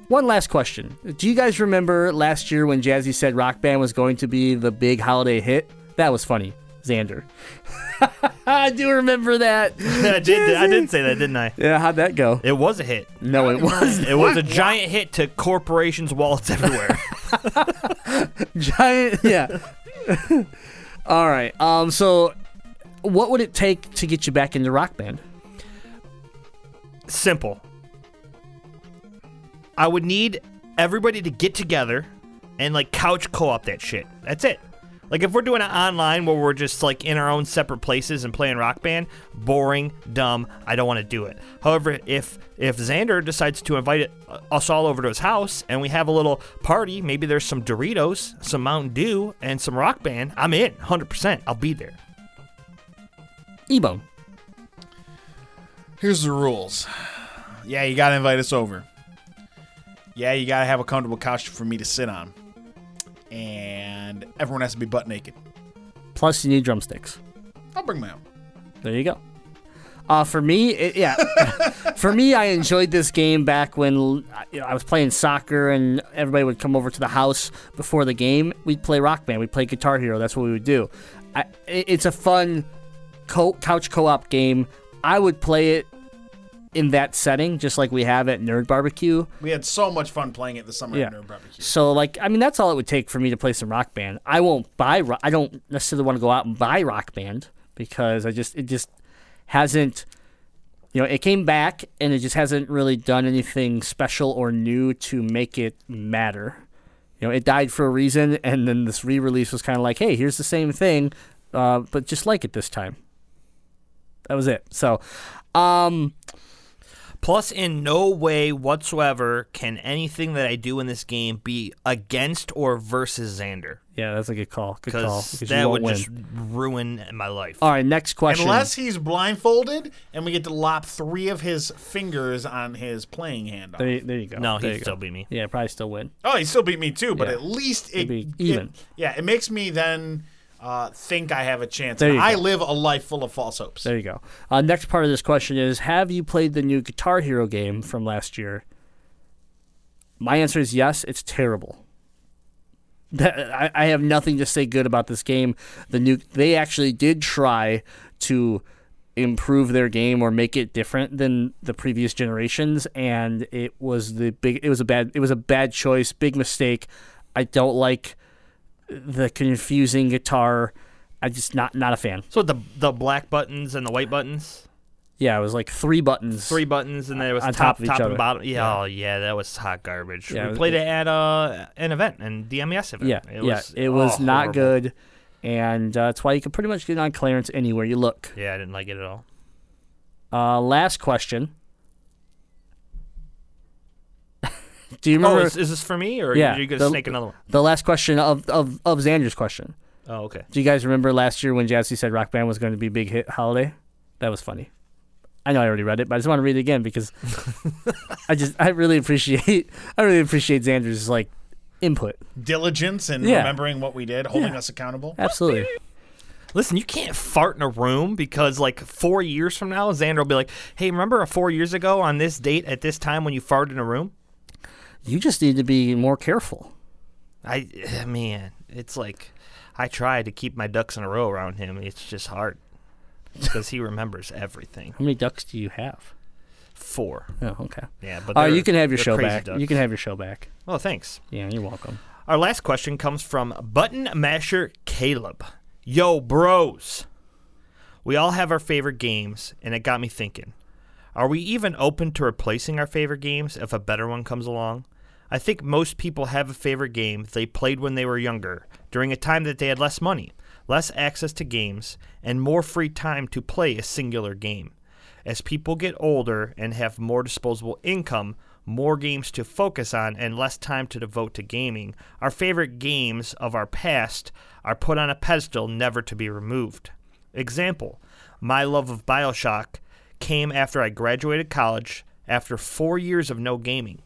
One last question. Do you guys remember last year when Jazzy said Rock Band was going to be the big holiday hit? That was funny. Xander. <laughs> I do remember that. <laughs> I did. I did say that, didn't I? Yeah, how'd that go? It was a hit. No, it <laughs> was It was a giant hit to corporations' wallets everywhere. giant. Yeah. All right. Um. So, what would it take to get you back into Rock Band? Simple. I would need everybody to get together and like couch co-op that shit. That's it. Like if we're doing it online where we're just like in our own separate places and playing Rock Band, boring, dumb. I don't want to do it. However, if if Xander decides to invite it, uh, us all over to his house and we have a little party, maybe there's some Doritos, some Mountain Dew, and some Rock Band. I'm in, 100%. I'll be there. Ebone. Here's the rules. Yeah, you gotta invite us over. Yeah, you gotta have a comfortable couch for me to sit on. And everyone has to be butt naked. Plus, you need drumsticks. I'll bring my own. There you go. Uh, for me, it, yeah. <laughs> for me, I enjoyed this game back when you know, I was playing soccer and everybody would come over to the house before the game. We'd play Rock Band. We'd play Guitar Hero. That's what we would do. I, it- it's a fun co- couch co-op game. I would play it in that setting, just like we have at Nerd Barbecue. We had so much fun playing it this summer Yeah. at Nerd Barbecue. So like, I mean, that's all it would take for me to play some Rock Band. I won't buy. Ro- I don't necessarily want to go out and buy Rock Band because I just it just hasn't. You know, it came back and it just hasn't really done anything special or new to make it matter. You know, it died for a reason, and then this re-release was kind of like, hey, here's the same thing, uh, but just like it this time. That was it. So, um, Plus, in no way whatsoever can anything that I do in this game be against or versus Xander. yeah, that's a good call. Good call. Because because that would win. just ruin my life. All right, next question. Unless he's blindfolded and we get to lop three of his fingers on his playing hand there, you- there you go. no, There he'd you still go. beat me. Yeah, probably still win. Oh, he still beat me too, but Yeah. at least it, It'd be even. it- yeah, it makes me then uh, think I have a chance. I go. live a life full of false hopes. There you go. Uh, next part of this question is Have you played the new Guitar Hero game from last year? My answer is yes. It's terrible. That, <laughs> I, I have nothing to say good about this game. The new they actually did try to improve their game or make it different than the previous generations, and it was the big. It was a bad. It was a bad choice. Big mistake. I don't like the confusing guitar. I just not not a fan. So the the black buttons and the white buttons, Yeah, it was like three buttons. three buttons, and then it was On top, top of each top, other. and bottom. Yeah, Yeah. oh yeah, that was hot garbage. Yeah, we was- played it at uh, an event, an DMES event. Yeah, it yeah, was, it was oh, not horrible. good, and uh, that's why you can pretty much get on clearance anywhere you look. Yeah, I didn't like it at all. Uh, last question. Do you Oh, remember is, is this for me, or Yeah, are you gonna snake another one? the last question of, of, of Xander's question? Oh, okay. Do you guys remember last year when Jazzy said Rock Band was going to be a big hit holiday? That was funny. I know I already read it, but I just want to read it again because <laughs> I just I really appreciate I really appreciate Xander's like input. Diligence and Yeah. remembering what we did, holding Yeah. us accountable. Absolutely. Listen, you can't fart in a room because, like, four years from now, Xander will be like, "Hey, remember four years ago on this date at this time when you farted in a room?" You just need to be more careful. I, eh, man, it's like I try to keep my ducks in a row around him. It's just hard because he remembers everything. <laughs> How many ducks do you have? Four, Oh, okay. yeah, but they're- you can have your show back. ducks. You can have your show back. Oh, thanks. Yeah, you're welcome. Our last question comes from Button Masher Caleb. Yo, bros. We all have our favorite games, and it got me thinking. Are we even open to replacing our favorite games if a better one comes along? I think most people have a favorite game they played when they were younger, during a time that they had less money, less access to games, and more free time to play a singular game. As people get older and have more disposable income, more games to focus on, and less time to devote to gaming, our favorite games of our past are put on a pedestal never to be removed. Example My love of Bioshock came after I graduated college after four years of no gaming.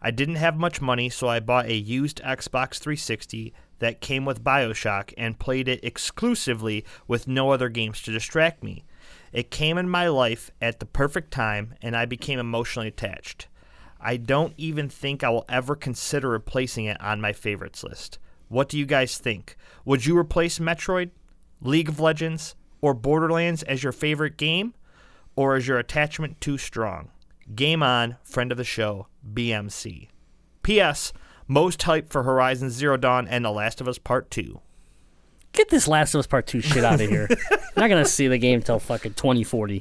I didn't have much money, so I bought a used Xbox 360 that came with Bioshock and played it exclusively with no other games to distract me. It came in my life at the perfect time, and I became emotionally attached. I don't even think I will ever consider replacing it on my favorites list. What do you guys think? Would you replace Metroid, League of Legends, or Borderlands as your favorite game? Or is your attachment too strong? Game on, friend of the show, BMC. P.S. Most hype for Horizon Zero Dawn and The Last of Us Part 2. Get this Last of Us Part 2 shit out of here. You're <laughs> not going to see the game till fucking 2040.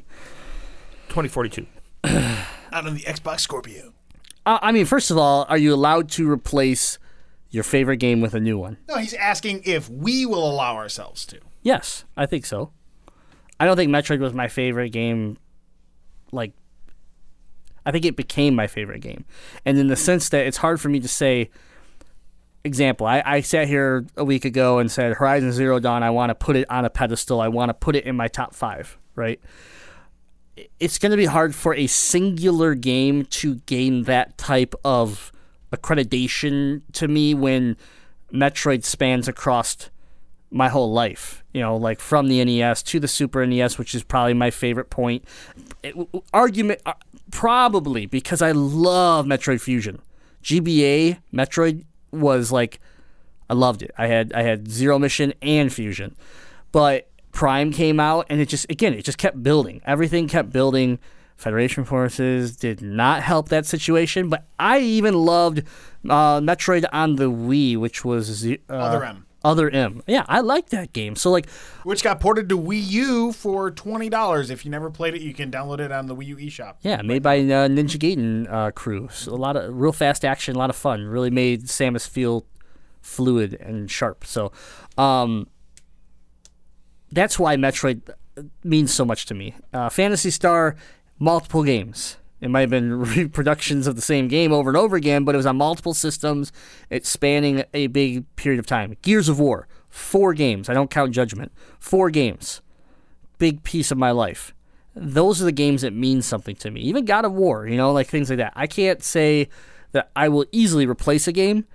2042. <sighs> Out on the Xbox Scorpio. Uh, I mean, first of all, are you allowed to replace your favorite game with a new one? No, he's asking if we will allow ourselves to. Yes, I think so. I don't think Metroid was my favorite game. Like, I think it became my favorite game. And in the sense that it's hard for me to say, example, I, I sat here a week ago and said Horizon Zero Dawn, I want to put it on a pedestal. I want to put it in my top five, right? It's going to be hard for a singular game to gain that type of accreditation to me when Metroid spans across my whole life. You know, like from the NES to the Super NES, which is probably my favorite point. It- argument, uh, probably because I love Metroid Fusion. GBA Metroid was like, I loved it. I had I had Zero Mission and Fusion, but Prime came out and it just again it just kept building. Everything kept building. Federation Forces did not help that situation, but I even loved uh, Metroid on the Wii, which was uh, Other M. Other M. Yeah, I like that game. So like, Which got ported to Wii U for twenty dollars. If you never played it, you can download it on the Wii U eShop. yeah, made by uh, Ninja Gaiden uh, crew. So a lot of real fast action, a lot of fun. Really made Samus feel fluid and sharp. So, um, that's why Metroid means so much to me. Uh, Phantasy Star, multiple games. It might have been <laughs> reproductions of the same game over and over again, but it was on multiple systems. It's spanning a big period of time. Gears of War, four games. I don't count Judgment. Four games. Big piece of my life. Those are the games that mean something to me. Even God of War, you know, like things like that. I can't say that I will easily replace a game,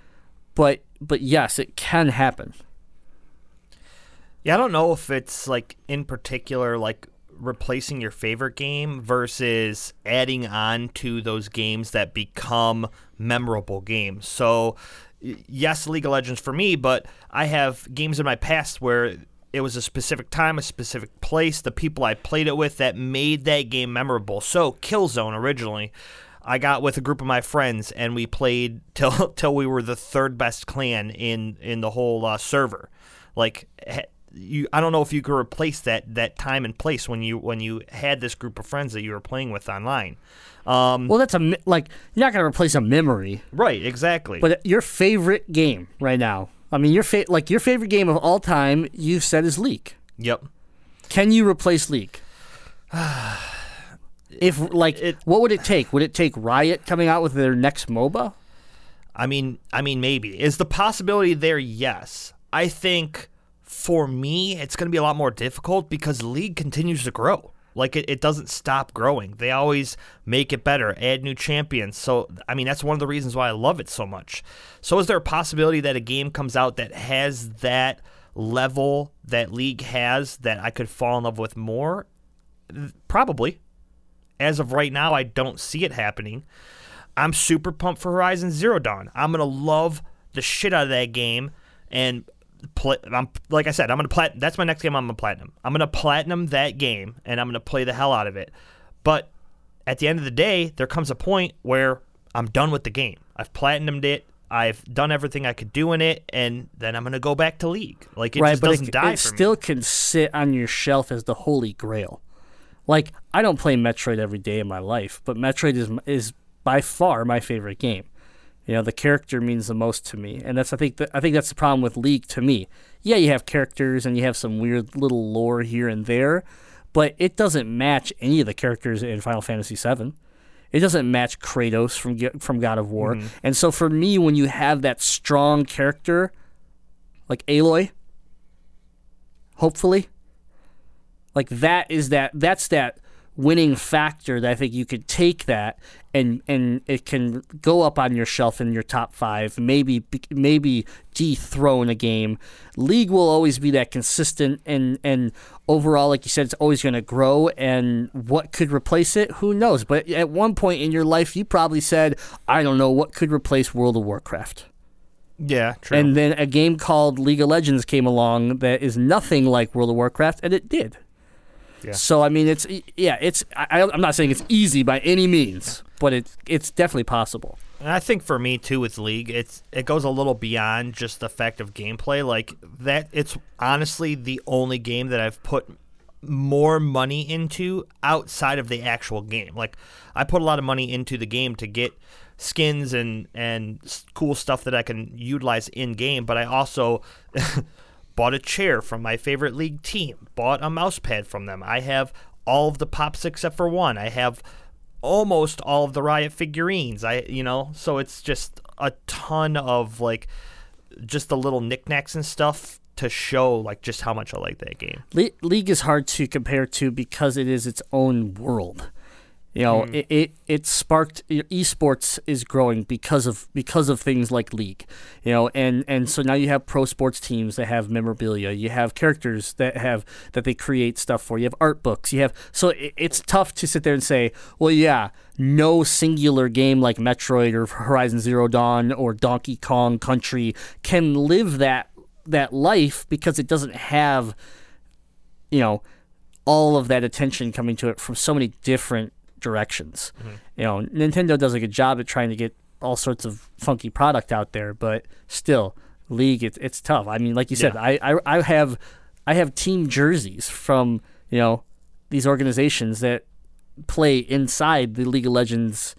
but but yes, it can happen. Yeah, I don't know if it's like in particular like replacing your favorite game versus adding on to those games that become memorable games. So, yes, League of Legends for me, but I have games in my past where it was a specific time, a specific place, the people I played it with that made that game memorable. So, Killzone originally, I got with a group of my friends and we played <laughs> till till we were the third best clan in in the whole uh, server. Like you, I don't know if you could replace that that time and place when you when you had this group of friends that you were playing with online. Um, Well, that's a like you're not gonna replace a memory, right, exactly. but your favorite game right now. I mean, your fa- like your favorite game of all time. You've said is League. yep. Can you replace League? <sighs> if like, It- what would it take? Would it take Riot coming out with their next MOBA? I mean, I mean, maybe is the possibility there? Yes, I think for me, it's going to be a lot more difficult because League continues to grow. Like it, it doesn't stop growing. They always make it better, add new champions. So I mean, that's one of the reasons why I love it so much. So is there a possibility that a game comes out that has that level that League has that I could fall in love with more? Probably. As of right now, I don't see it happening. I'm super pumped for Horizon Zero Dawn. I'm gonna love the shit out of that game, and play. I'm like I said, I'm gonna plat. That's my next game. I'm gonna platinum. I'm gonna platinum that game, and I'm gonna play the hell out of it. But at the end of the day, there comes a point where I'm done with the game. I've platinumed it. I've done everything I could do in it, and then I'm gonna go back to League. Like it right, just doesn't it, die it for me. still can sit on your shelf as the holy grail. Like I don't play Metroid every day of my life, but Metroid is is by far my favorite game. You know, the character means the most to me, and that's I think the, I think that's the problem with League to me. Yeah, you have characters and you have some weird little lore here and there, but it doesn't match any of the characters in Final Fantasy VII. It doesn't match Kratos from from God of War. Mm-hmm. And so for me, when you have that strong character like Aloy, hopefully, like that is that that's that winning factor that I think you could take that and and it can go up on your shelf in your top five, maybe maybe dethrone a game. League will always be that consistent and and overall, like you said, it's always going to grow. And what could replace it? Who knows? But at one point in your life, you probably said, "I don't know what could replace World of Warcraft." Yeah, true. And then a game called League of Legends came along that is nothing like World of Warcraft, and it did. Yeah. So I mean, it's yeah, it's I, I'm not saying it's easy by any means, but it's it's definitely possible. And I think for me too with League, it's it goes a little beyond just the fact of gameplay. Like that, it's honestly the only game that I've put more money into outside of the actual game. Like I put a lot of money into the game to get skins and and cool stuff that I can utilize in game, but I also <laughs> bought a chair from my favorite league team, bought a mouse pad from them. I have all of the pops except for one. I have almost all of the riot figurines. I you know, so it's just a ton of like just the little knickknacks and stuff to show like just how much I like that game. Le- League is hard to compare to because it is its own world. You know, hmm. it, it it sparked esports is growing because of because of things like League. You know, and and so now you have pro sports teams that have memorabilia. You have characters that have that they create stuff for. You have art books. You have so it, it's tough to sit there and say, well, yeah, no singular game like Metroid or Horizon Zero Dawn or Donkey Kong Country can live that that life because it doesn't have you know all of that attention coming to it from so many different directions. Mm-hmm. You know, Nintendo does a good job at trying to get all sorts of funky product out there, but still, League it's it's tough. I mean, like you said, I, I I have I have team jerseys from you know these organizations that play inside the League of Legends,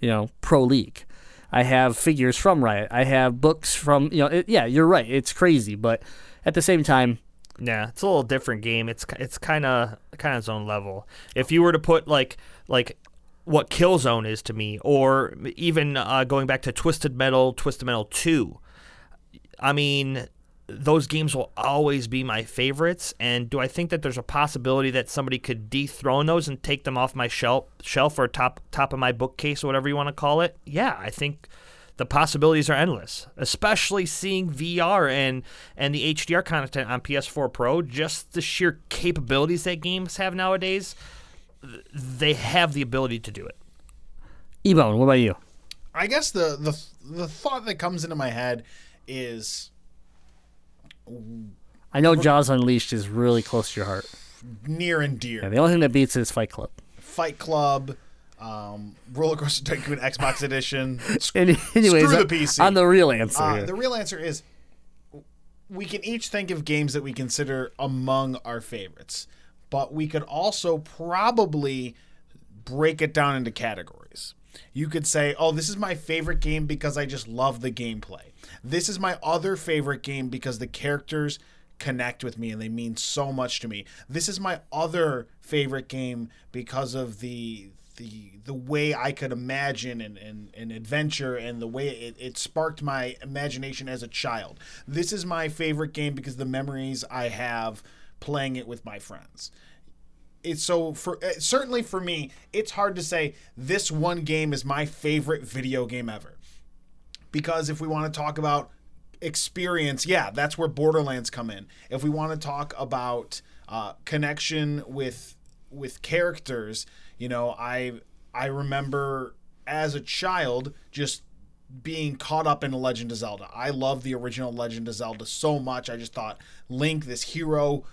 you know, pro league. I have figures from Riot. I have books from you know. It, yeah, you're right. It's crazy, but at the same time, Yeah, it's a little different game. It's it's kind of kind of its own level. If you were to put like like what Killzone is to me, or even uh, going back to Twisted Metal, Twisted Metal Two, I mean, those games will always be my favorites. And do I think that there's a possibility that somebody could dethrone those and take them off my shelf shelf or top top of my bookcase or whatever you want to call it? Yeah, I think the possibilities are endless. Especially seeing VR and and the HDR content on PS4 Pro, just the sheer capabilities that games have nowadays. They have the ability to do it. Ebone, what about you? I guess the the the thought that comes into my head is I know Jaws Unleashed is really close to your heart. near and dear. Yeah, the only thing that beats it is Fight Club. Fight Club, um, Roller Coaster Tycoon Xbox Edition. <laughs> Any, anyways, Screw on- the PC. on the real answer, Uh, the real answer is we can each think of games that we consider among our favorites, but we could also probably break it down into categories. You could say, oh, this is my favorite game because I just love the gameplay. This is my other favorite game because the characters connect with me and they mean so much to me. This is my other favorite game because of the the the way I could imagine and, and, and adventure and the way it, it sparked my imagination as a child. This is my favorite game because the memories I have playing it with my friends. It's so for uh, certainly for me it's hard to say this one game is my favorite video game ever. Because if we want to talk about experience yeah that's where borderlands come in. If we want to talk about uh, connection with with characters you know i i remember as a child just being caught up in Legend of Zelda. I love the original Legend of Zelda so much. I just thought Link, this hero,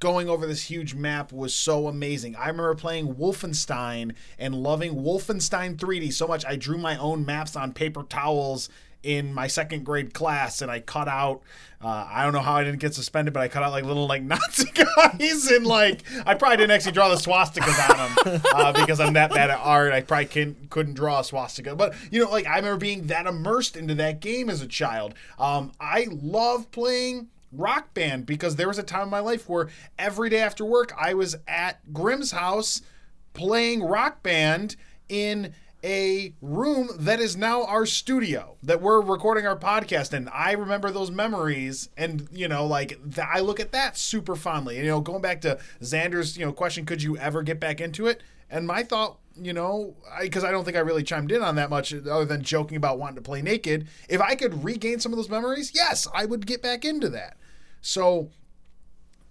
going over this huge map was so amazing. I remember playing Wolfenstein and loving Wolfenstein 3D so much I drew my own maps on paper towels in my second grade class and I cut out uh, I don't know how I didn't get suspended but I cut out like little like <laughs> Nazi guys and like I probably didn't actually draw the swastikas on them uh, because I'm that bad at art. I probably can, couldn't draw a swastika. But you know like I remember being that immersed into that game as a child. Um, I love playing rock band because there was a time in my life where every day after work I was at Grimm's house playing rock band in a room that is now our studio that we're recording our podcast in. I remember those memories, and you know, like I look at that super fondly. And, you know, going back to Xander's, you know, question: Could you ever get back into it? And my thought, you know, because I, I don't think I really chimed in on that much, other than joking about wanting to play naked. If I could regain some of those memories, yes, I would get back into that. So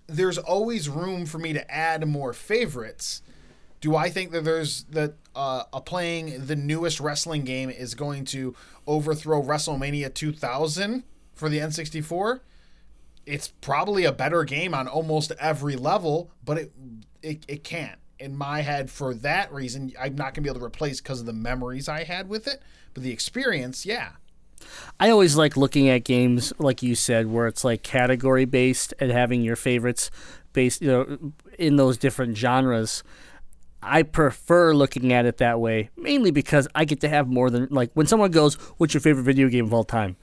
there's always room for me to add more favorites. Do I think that there's that uh, a playing the newest wrestling game is going to overthrow WrestleMania 2000 for the N64? It's probably a better game on almost every level, but it it, it can't. In my head, for that reason, I'm not gonna be able to replace because of the memories I had with it. But the experience, yeah, I always like looking at games like you said, where it's like category based and having your favorites based, you know, in those different genres. I prefer looking at it that way, mainly because I get to have more than like when someone goes, "What's your favorite video game of all time?"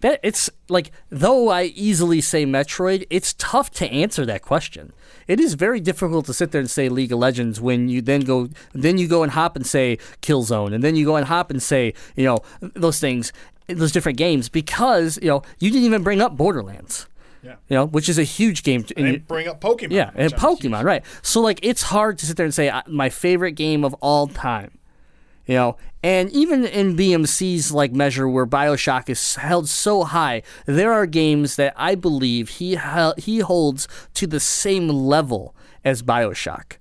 That it's like though I easily say Metroid, it's tough to answer that question. It is very difficult to sit there and say League of Legends when you then go then you go and hop and say Killzone and then you go and hop and say, you know, those things, those different games because, you know, you didn't even bring up Borderlands. Yeah. You know, which is a huge game. to- and bring up Pokemon. yeah, and which I'm huge Pokemon, right? So like, it's hard to sit there and say my favorite game of all time. You know, and even in BMC's like measure where BioShock is held so high, there are games that I believe he he holds to the same level as BioShock.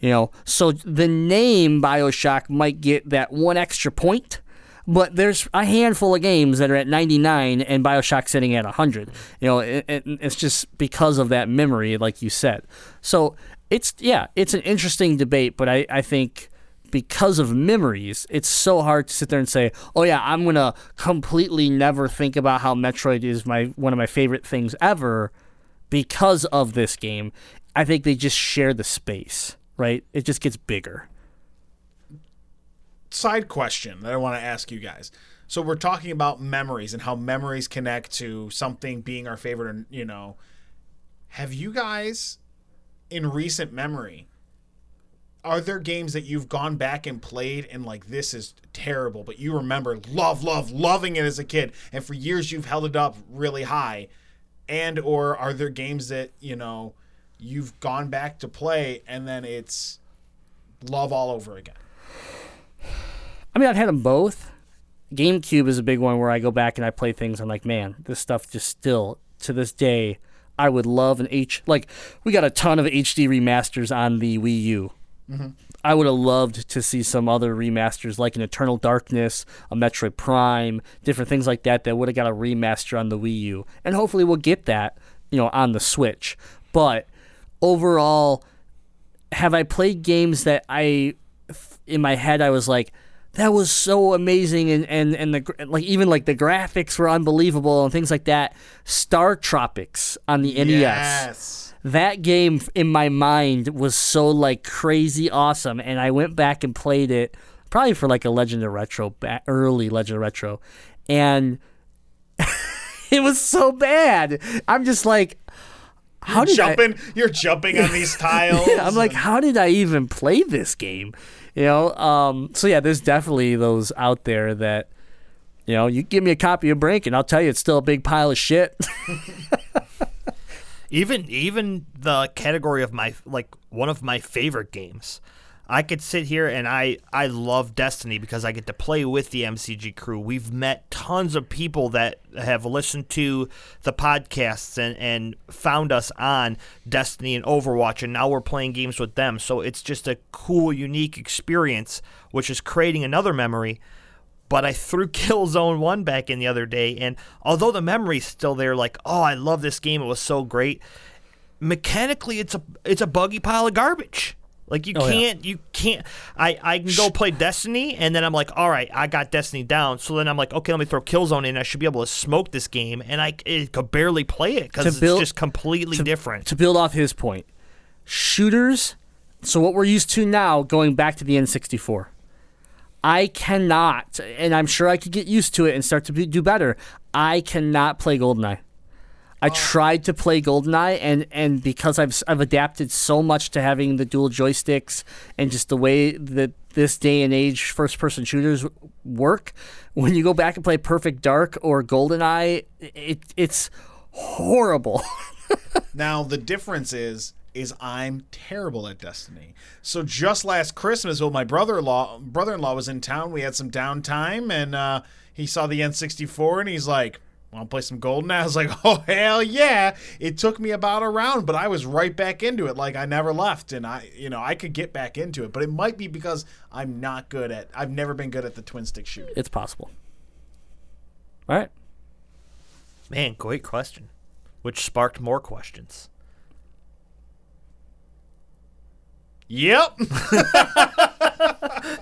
You know, so the name BioShock might get that one extra point, but there's a handful of games that are at 99 and BioShock sitting at 100. You know, it, it, it's just because of that memory, like you said. So it's, yeah, it's an interesting debate, but I, I think because of memories, it's so hard to sit there and say, "Oh yeah, I'm gonna completely never think about how Metroid is my one of my favorite things ever," because of this game. I think they just share the space, right? It just gets bigger. Side question that I want to ask you guys. So we're talking about memories and how memories connect to something being our favorite and you know. Have you guys in recent memory are there games that you've gone back and played and like this is terrible but you remember love love loving it as a kid and for years you've held it up really high? And or are there games that you know you've gone back to play and then it's love all over again I mean, I've had them both. GameCube is a big one where I go back and I play things. I'm like, man, this stuff just still to this day. I would love an H. Like, we got a ton of HD remasters on the Wii U. Mm-hmm. I would have loved to see some other remasters, like an Eternal Darkness, a Metroid Prime, different things like that. That would have got a remaster on the Wii U, and hopefully we'll get that, you know, on the Switch. But overall, have I played games that I, in my head, I was like, that was so amazing, and and and the like even like the graphics were unbelievable and things like that. Star Tropics on the NES yes that game in my mind was so like crazy awesome and i went back and played it probably for like a legend of retro early legend of retro and <laughs> it was so bad i'm just like how did I, jumping you're jumping on these <laughs> tiles I'm like, how did I even play this game? You know, um, so yeah, there's definitely those out there that, you know, you give me a copy of Brink and I'll tell you it's still a big pile of shit. <laughs> Even even the category of my like one of my favorite games. I could sit here and I I love Destiny because I get to play with the MCG crew. We've met tons of people that have listened to the podcasts and and found us on Destiny and Overwatch and now we're playing games with them. So it's just a cool unique experience which is creating another memory but I threw <laughs> Killzone 1 back in the other day, and although the memory's still there, like, oh, I love this game, it was so great, mechanically it's a it's a buggy pile of garbage. Like you Oh, can't you can't I, I can go play Destiny and then I'm like, all right, I got Destiny down. So then I'm like, okay, let me throw Killzone in. I should be able to smoke this game, and I it could barely play it because it's build- just completely different. to build off his point, shooters. So what we're used to now, going back to the N64, I cannot, and I'm sure I could get used to it and start to be, do better. I cannot play GoldenEye. I tried to play GoldenEye, and and because I've I've adapted so much to having the dual joysticks and just the way that this day and age first person shooters work. When you go back and play Perfect Dark or GoldenEye, it, it's horrible. <laughs> Now the difference is is I'm terrible at Destiny. So just last Christmas, when my brother-in-law brother-in-law was in town, we had some downtime, and uh, he saw the N64, and he's like, "Want to play some Golden?" <laughs> I was like, "Oh hell yeah!" It took me about a round, but I was right back into it, like I never left, and I, you know, I could get back into it. But it might be because I'm not good at. I've never been good at the twin stick shooting. it's possible. All right. Man, great question. Which sparked more questions. Yep. <laughs>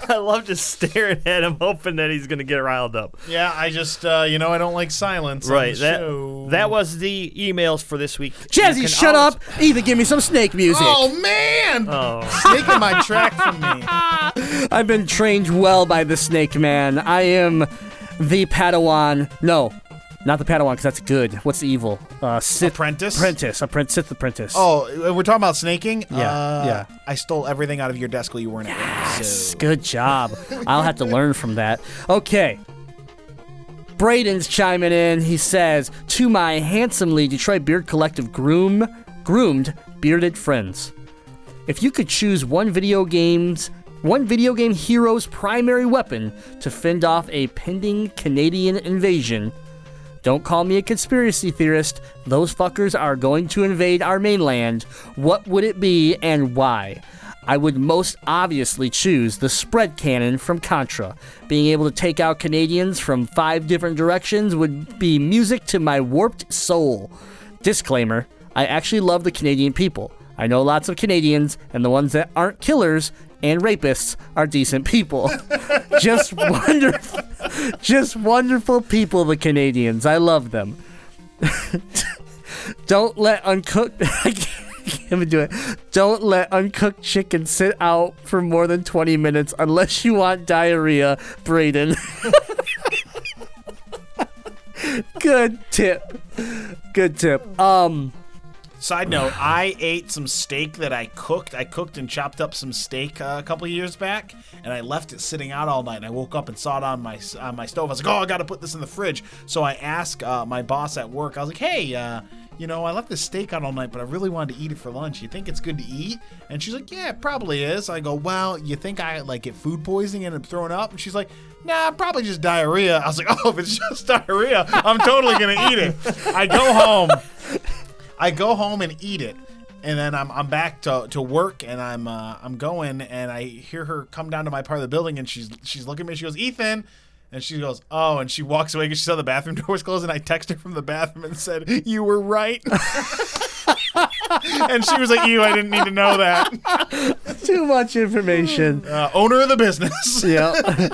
I love just staring at him, hoping that he's going to get riled up. yeah, I just, uh, you know, I don't like silence. on Right. the That show. that was the emails for this week. You Jazzy, shut always- up. Either give me some snake music. Oh man! Oh. Taking my track from me. <laughs> I've been trained well by the Snake Man. I am the Padawan. No, not the Padawan, because that's good. What's the evil? Uh, Sith Apprentice? Apprentice. Apprentice. Sith apprentice. Oh, we're talking about snaking. Yeah, Uh, yeah. I stole everything out of your desk while you weren't at. So. Good job. I'll have to learn from that. Okay. Braden's chiming in. He says, "To my handsomely Detroit Beard Collective groom, groomed bearded friends, if you could choose one video game's one video game hero's primary weapon to fend off a pending Canadian invasion." Don't call me a conspiracy theorist. Those fuckers are going to invade our mainland. What would it be and why? I would most obviously choose the spread cannon from Contra. Being able to take out Canadians from five different directions would be music to my warped soul. Disclaimer I actually love the Canadian people. I know lots of Canadians, and the ones that aren't killers and rapists are decent people. <laughs> just wonderful, just wonderful people, the Canadians. I love them. <laughs> Don't let uncooked. <laughs> Can't even do it. Don't let uncooked chicken sit out for more than 20 minutes unless you want diarrhea, Braden. Good tip. Good tip. Um, Side note: I ate some steak that I cooked. I cooked and chopped up some steak uh, a couple years back, and I left it sitting out all night. And I woke up and saw it on my on my stove. I was like, "Oh, I got to put this in the fridge." So I asked uh, my boss at work. I was like, "Hey, uh, you know, I left this steak out all night, but I really wanted to eat it for lunch. You think it's good to eat?" And she's like, "Yeah, it probably is." I go, "Well, you think I like get food poisoning and I'm throwing up?" And she's like. Nah, probably just diarrhea. I was like, <laughs> oh, if it's just <laughs> diarrhea, I'm totally gonna eat it. I go home, I go home and eat it, and then I'm, I'm back to, to work, and I'm uh, I'm going, and I hear her come down to my part of the building, and she's she's looking at me. She goes, Ethan, and she goes, oh, and she walks away because she saw the bathroom <laughs> door was closed, and I text her from the bathroom and said, you were right. <laughs> and she was like, "You, I didn't need to know that." <laughs> too much information. Uh, owner of the business. yeah.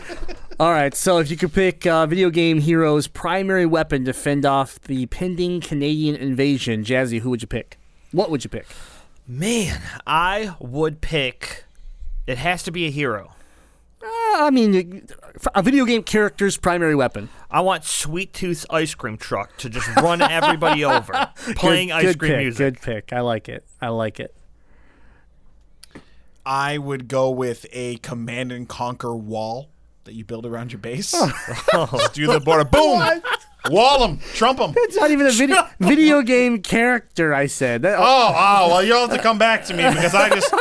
All right. So, if you could pick uh, video game hero's primary weapon to fend off the pending Canadian invasion, Jazzy, who would you pick? What would you pick? Man, I would pick. It has to be a hero. Uh, I mean, a video game character's primary weapon. I want Sweet Tooth's ice cream truck to just run everybody <laughs> over, playing good, ice good cream pick, music. Good pick. I like it. I like it. I would go with a command and conquer wall that you build around your base. Oh. <laughs> Just do the border. <laughs> Boom! Wall them. Trump them. It's not even a video video game character. I said. That, oh. oh, oh, well, you'll have to come back to me because I just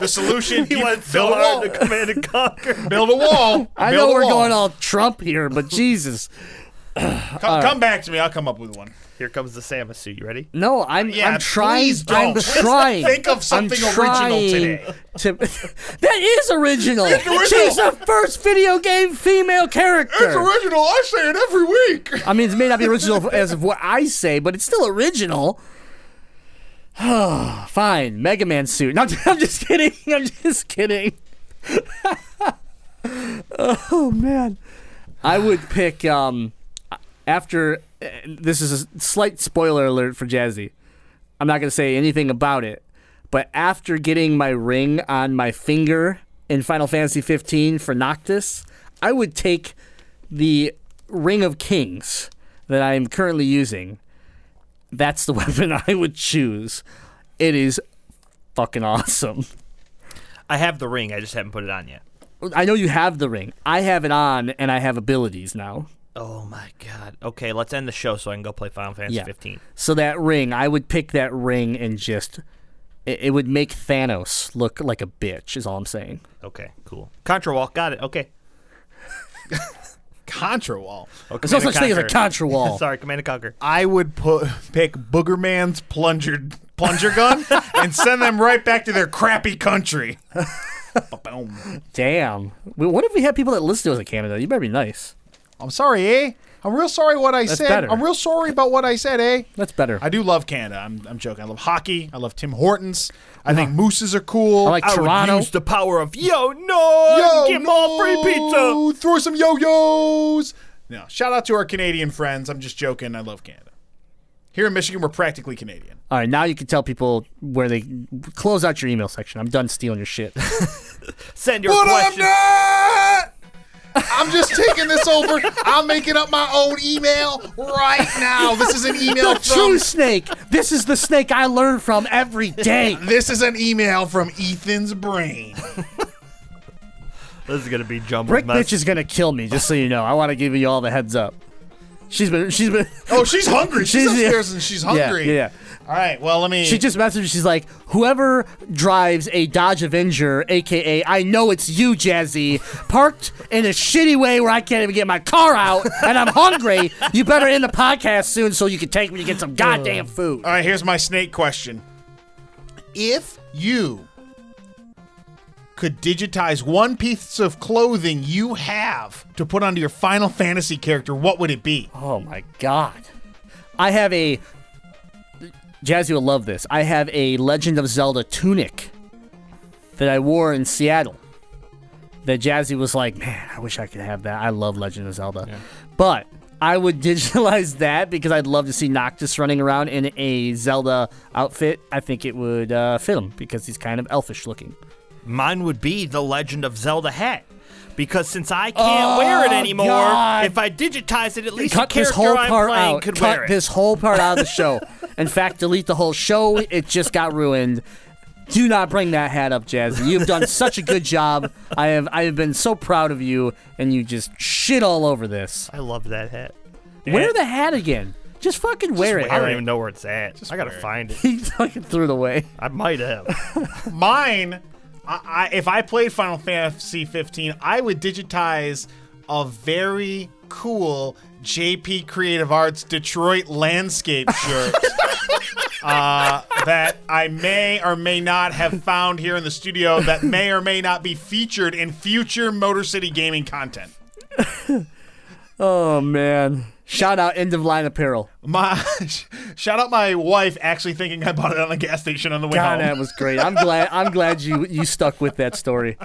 the solution. <laughs> He went so build a wall. to command and conquer. Build a wall. I Build know we're wall. going all Trump here, but Jesus. Come, come back to me. I'll come up with one. Here comes the Samus suit. You ready? No, I'm Yeah, I'm trying. please I'm don't. <laughs> trying. Think of something I'm original trying today. To, <laughs> that is original. original. She's the first video game female character. It's original. I say it every week. I mean, it may not be original <laughs> as of what I say, but it's still original. <sighs> Fine, Mega Man suit. No, I'm, I'm just kidding. I'm just kidding. oh man, I would pick um after. uh, This is a slight spoiler alert for Jazzy. I'm not gonna say anything about it, but after getting my ring on my finger in Final Fantasy 15 for Noctis, I would take the Ring of Kings that I am currently using. That's the <laughs> weapon I would choose. It is fucking awesome. I have the ring. I just haven't put it on yet. I know you have the ring. I have it on, and I have abilities now. Oh my god. Okay, let's end the show so I can go play Final Fantasy Yeah. 15. So that ring, I would pick that ring and just. It, it would make Thanos look like a bitch. Is all I'm saying. Okay, cool. Contra Wall, got it. Okay. Contra Wall. Oh, There's no Command such thing as a Contra Wall. <laughs> Sorry, Command and Conquer. I would put pick Boogerman's plunger plunger gun <laughs> and send them right back to their crappy country. <laughs> Ba-boom. Damn. What if we had people that listen to us in Canada? You better be nice. I'm sorry, eh? I'm real sorry what I That's said. better. I'm real sorry about what I said, eh? That's better. I do love Canada. I'm, I'm joking. I love hockey. I love Tim Hortons. I think mooses are cool. I like I Toronto. would use the power of yo no, Yo, get more free pizza. no, Throw some yo-yos. No, shout out to our Canadian friends. I'm just joking. I love Canada. Here in Michigan, we're practically Canadian. All right, now you can tell people where they close out your email section. I'm done stealing your shit. <laughs> Send your questions. I'm just taking this over. I'm making up my own email right now. This is an email the from. true snake. This is the snake I learn from every day. This is an email from Ethan's brain. This is gonna be jumbled Brick mess. bitch is gonna kill me. Just so you know, I want to give you all the heads up. She's been. She's been. Oh, she's hungry. She's, She's- upstairs and she's hungry. Yeah, hungry. yeah. All right. Well, let me. She just messaged. Me, She's like, whoever drives a Dodge Avenger, aka I know it's you, Jazzy, parked in a shitty way where I can't even get my car out, and I'm hungry. You better end the podcast soon so you can take me to get some goddamn food. All right. Here's my snake question. If you could digitize one piece of clothing you have to put onto your Final Fantasy character, what would it be? Oh my god. I have a Jazzy will love this. I have a Legend of Zelda tunic that I wore in Seattle. That Jazzy was like, man, I wish I could have that. I love Legend of Zelda. But I would <laughs> digitalize that because I'd love to see Noctis running around in a Zelda outfit. I think it would uh, fit him because he's kind of elfish looking. Mine would be the Legend of Zelda hat. Because since I can't wear it oh, anymore, Oh, God. if I digitize it, at least Cut the this character whole I'm part playing out. could Cut wear it. this whole part out of the show. In fact, delete the whole show. It just got ruined. Do not bring that hat up, Jazzy. You've done such a good job. I have I have been so proud of you, and you just shit all over this. I love that hat. Wear the hat again. Just fucking wear it. I don't even know where it's at. I gotta wear it. find it. <laughs> He fucking threw it away. I might have. Mine, I, I, if I played Final Fantasy 15, I would digitize a very cool JP Creative Arts Detroit landscape shirt <laughs> uh, that I may or may not have found here in the studio that may or may not be featured in future Motor City gaming content. <laughs> Oh man. Shout out end of line apparel. My <laughs> shout out my wife actually thinking I bought it on the gas station on the way God, home. that was great. I'm glad. I'm glad you you stuck with that story.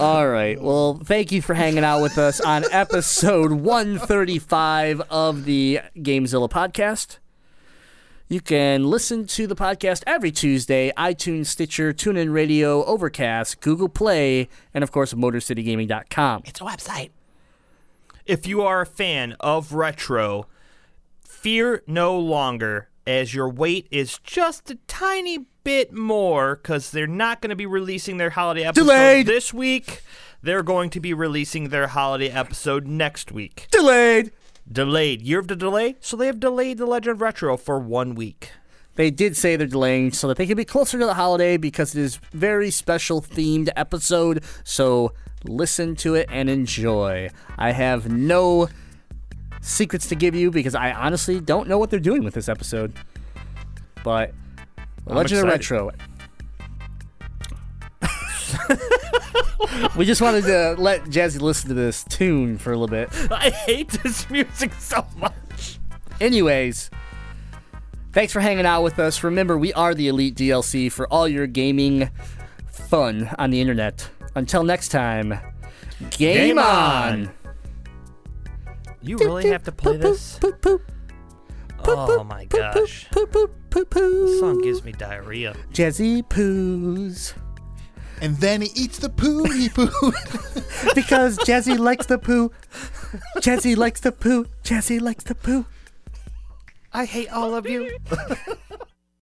All right. Well, thank you for hanging out with us on episode 135 of the Gamezilla podcast. You can listen to the podcast every Tuesday, iTunes, Stitcher, TuneIn Radio, Overcast, Google Play, and of course, MotorCityGaming.com. it's a website. If you are a fan of retro, fear no longer, as your wait is just a tiny bit more because they're not going to be releasing their holiday episode Delayed. this week. They're going to be releasing their holiday episode next week. Delayed. Delayed. Year of the delay, so they have delayed the Legend of Retro for one week. They did say they're delaying so that they can be closer to the holiday because it is very special themed episode. So listen to it and enjoy. I have no secrets to give you because I honestly don't know what they're doing with this episode. But Legend of. Retro. we just wanted to let Jazzy listen to this tune for a little bit. I hate this music so much. Anyways, thanks for hanging out with us. Remember, we are the Elite DLC for all your gaming fun on the internet. Until next time, game, Game on. on. You really have to play this? Poop, poop, Oh my gosh. poop, poop, poop, poop. This song gives me diarrhea. Jazzy poos. And then he eats the poo he poo. <laughs> Because Jazzy likes the poo. Jazzy likes the poo. Jazzy likes the poo. I hate all of you. <laughs>